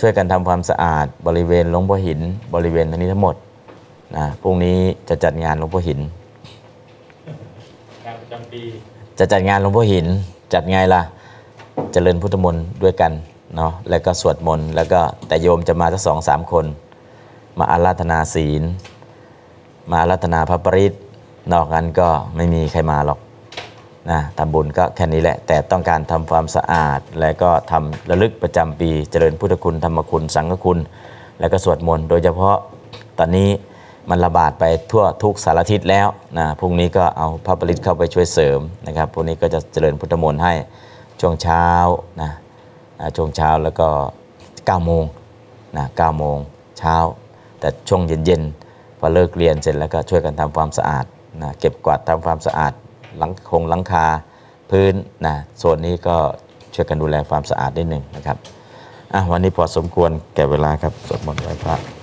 ช่วยกันทำความสะอาดบริเวณหลวงพ่อหิน บริเวณทั้งนี้ทั้งหมดนะพรุ่งนี้จะจัดงานหลวงพ่อหินการประจำปีจะจัดงานหลวงพ่อหิน จัดไงล่ะเจริญพุทธมนต์ด้วยกัน เนาะแล้วก็สวดมนต์แล้วก็แต่โยมจะมาสักสองสามคน มาอาราธนาศีล มาอาราธนาพระปริตนอกนั้นก็ไม่มีใครมาหรอกนะทำบุญก็แค่นี้แหละ แต่ต้องการทำความสะอาด และก็ทำระลึกประจำปีเจริญพุทธคุณธรรมคุณสังฆคุณ แล้วก็สวดมนต์โดยเฉพาะตอนนี้มันระบาดไปทั่วทุกสารทิศแล้วนะพรุ่งนี้ก็เอาพระปริตเข้าไปช่วยเสริมนะครับพรุ่งนี้ก็จะเจริญพุทธมนต์ให้ช่วงเช้านะ ช่วงเช้าแล้วก็9โมงนะ9โมงเช้า แต่ช่วงเย็นๆพอเลิกเรียนเสร็จแล้วก็ช่วยกันทำความสะอาดนะเก็บกวาดทำความสะอาดหลังคงหลังคาพื้นนะส่วนนี้ก็ช่วยกันดูแลความสะอาดนิดหนึ่งนะครับอะวันนี้พอสมควรแก่เวลาครับสวดมนต์ไหว้พระ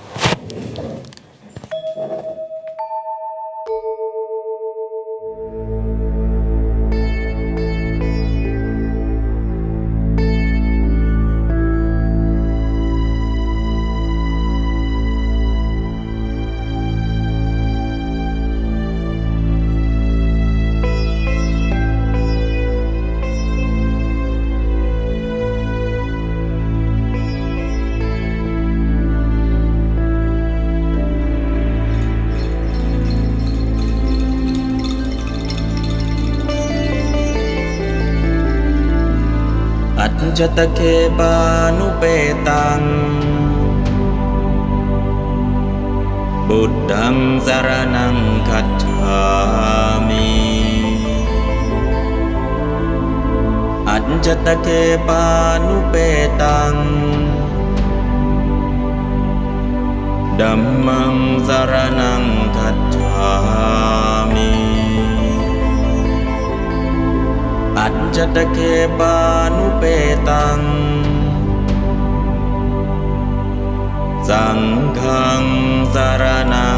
จจตเคปานุเปตัง บุตตังสารนังคัจฉามิอัจจตเคปานุเปตังดัมมังสารนังคัจฉา มิอัจจตเคปานุเปตัง สังฆังสารนัง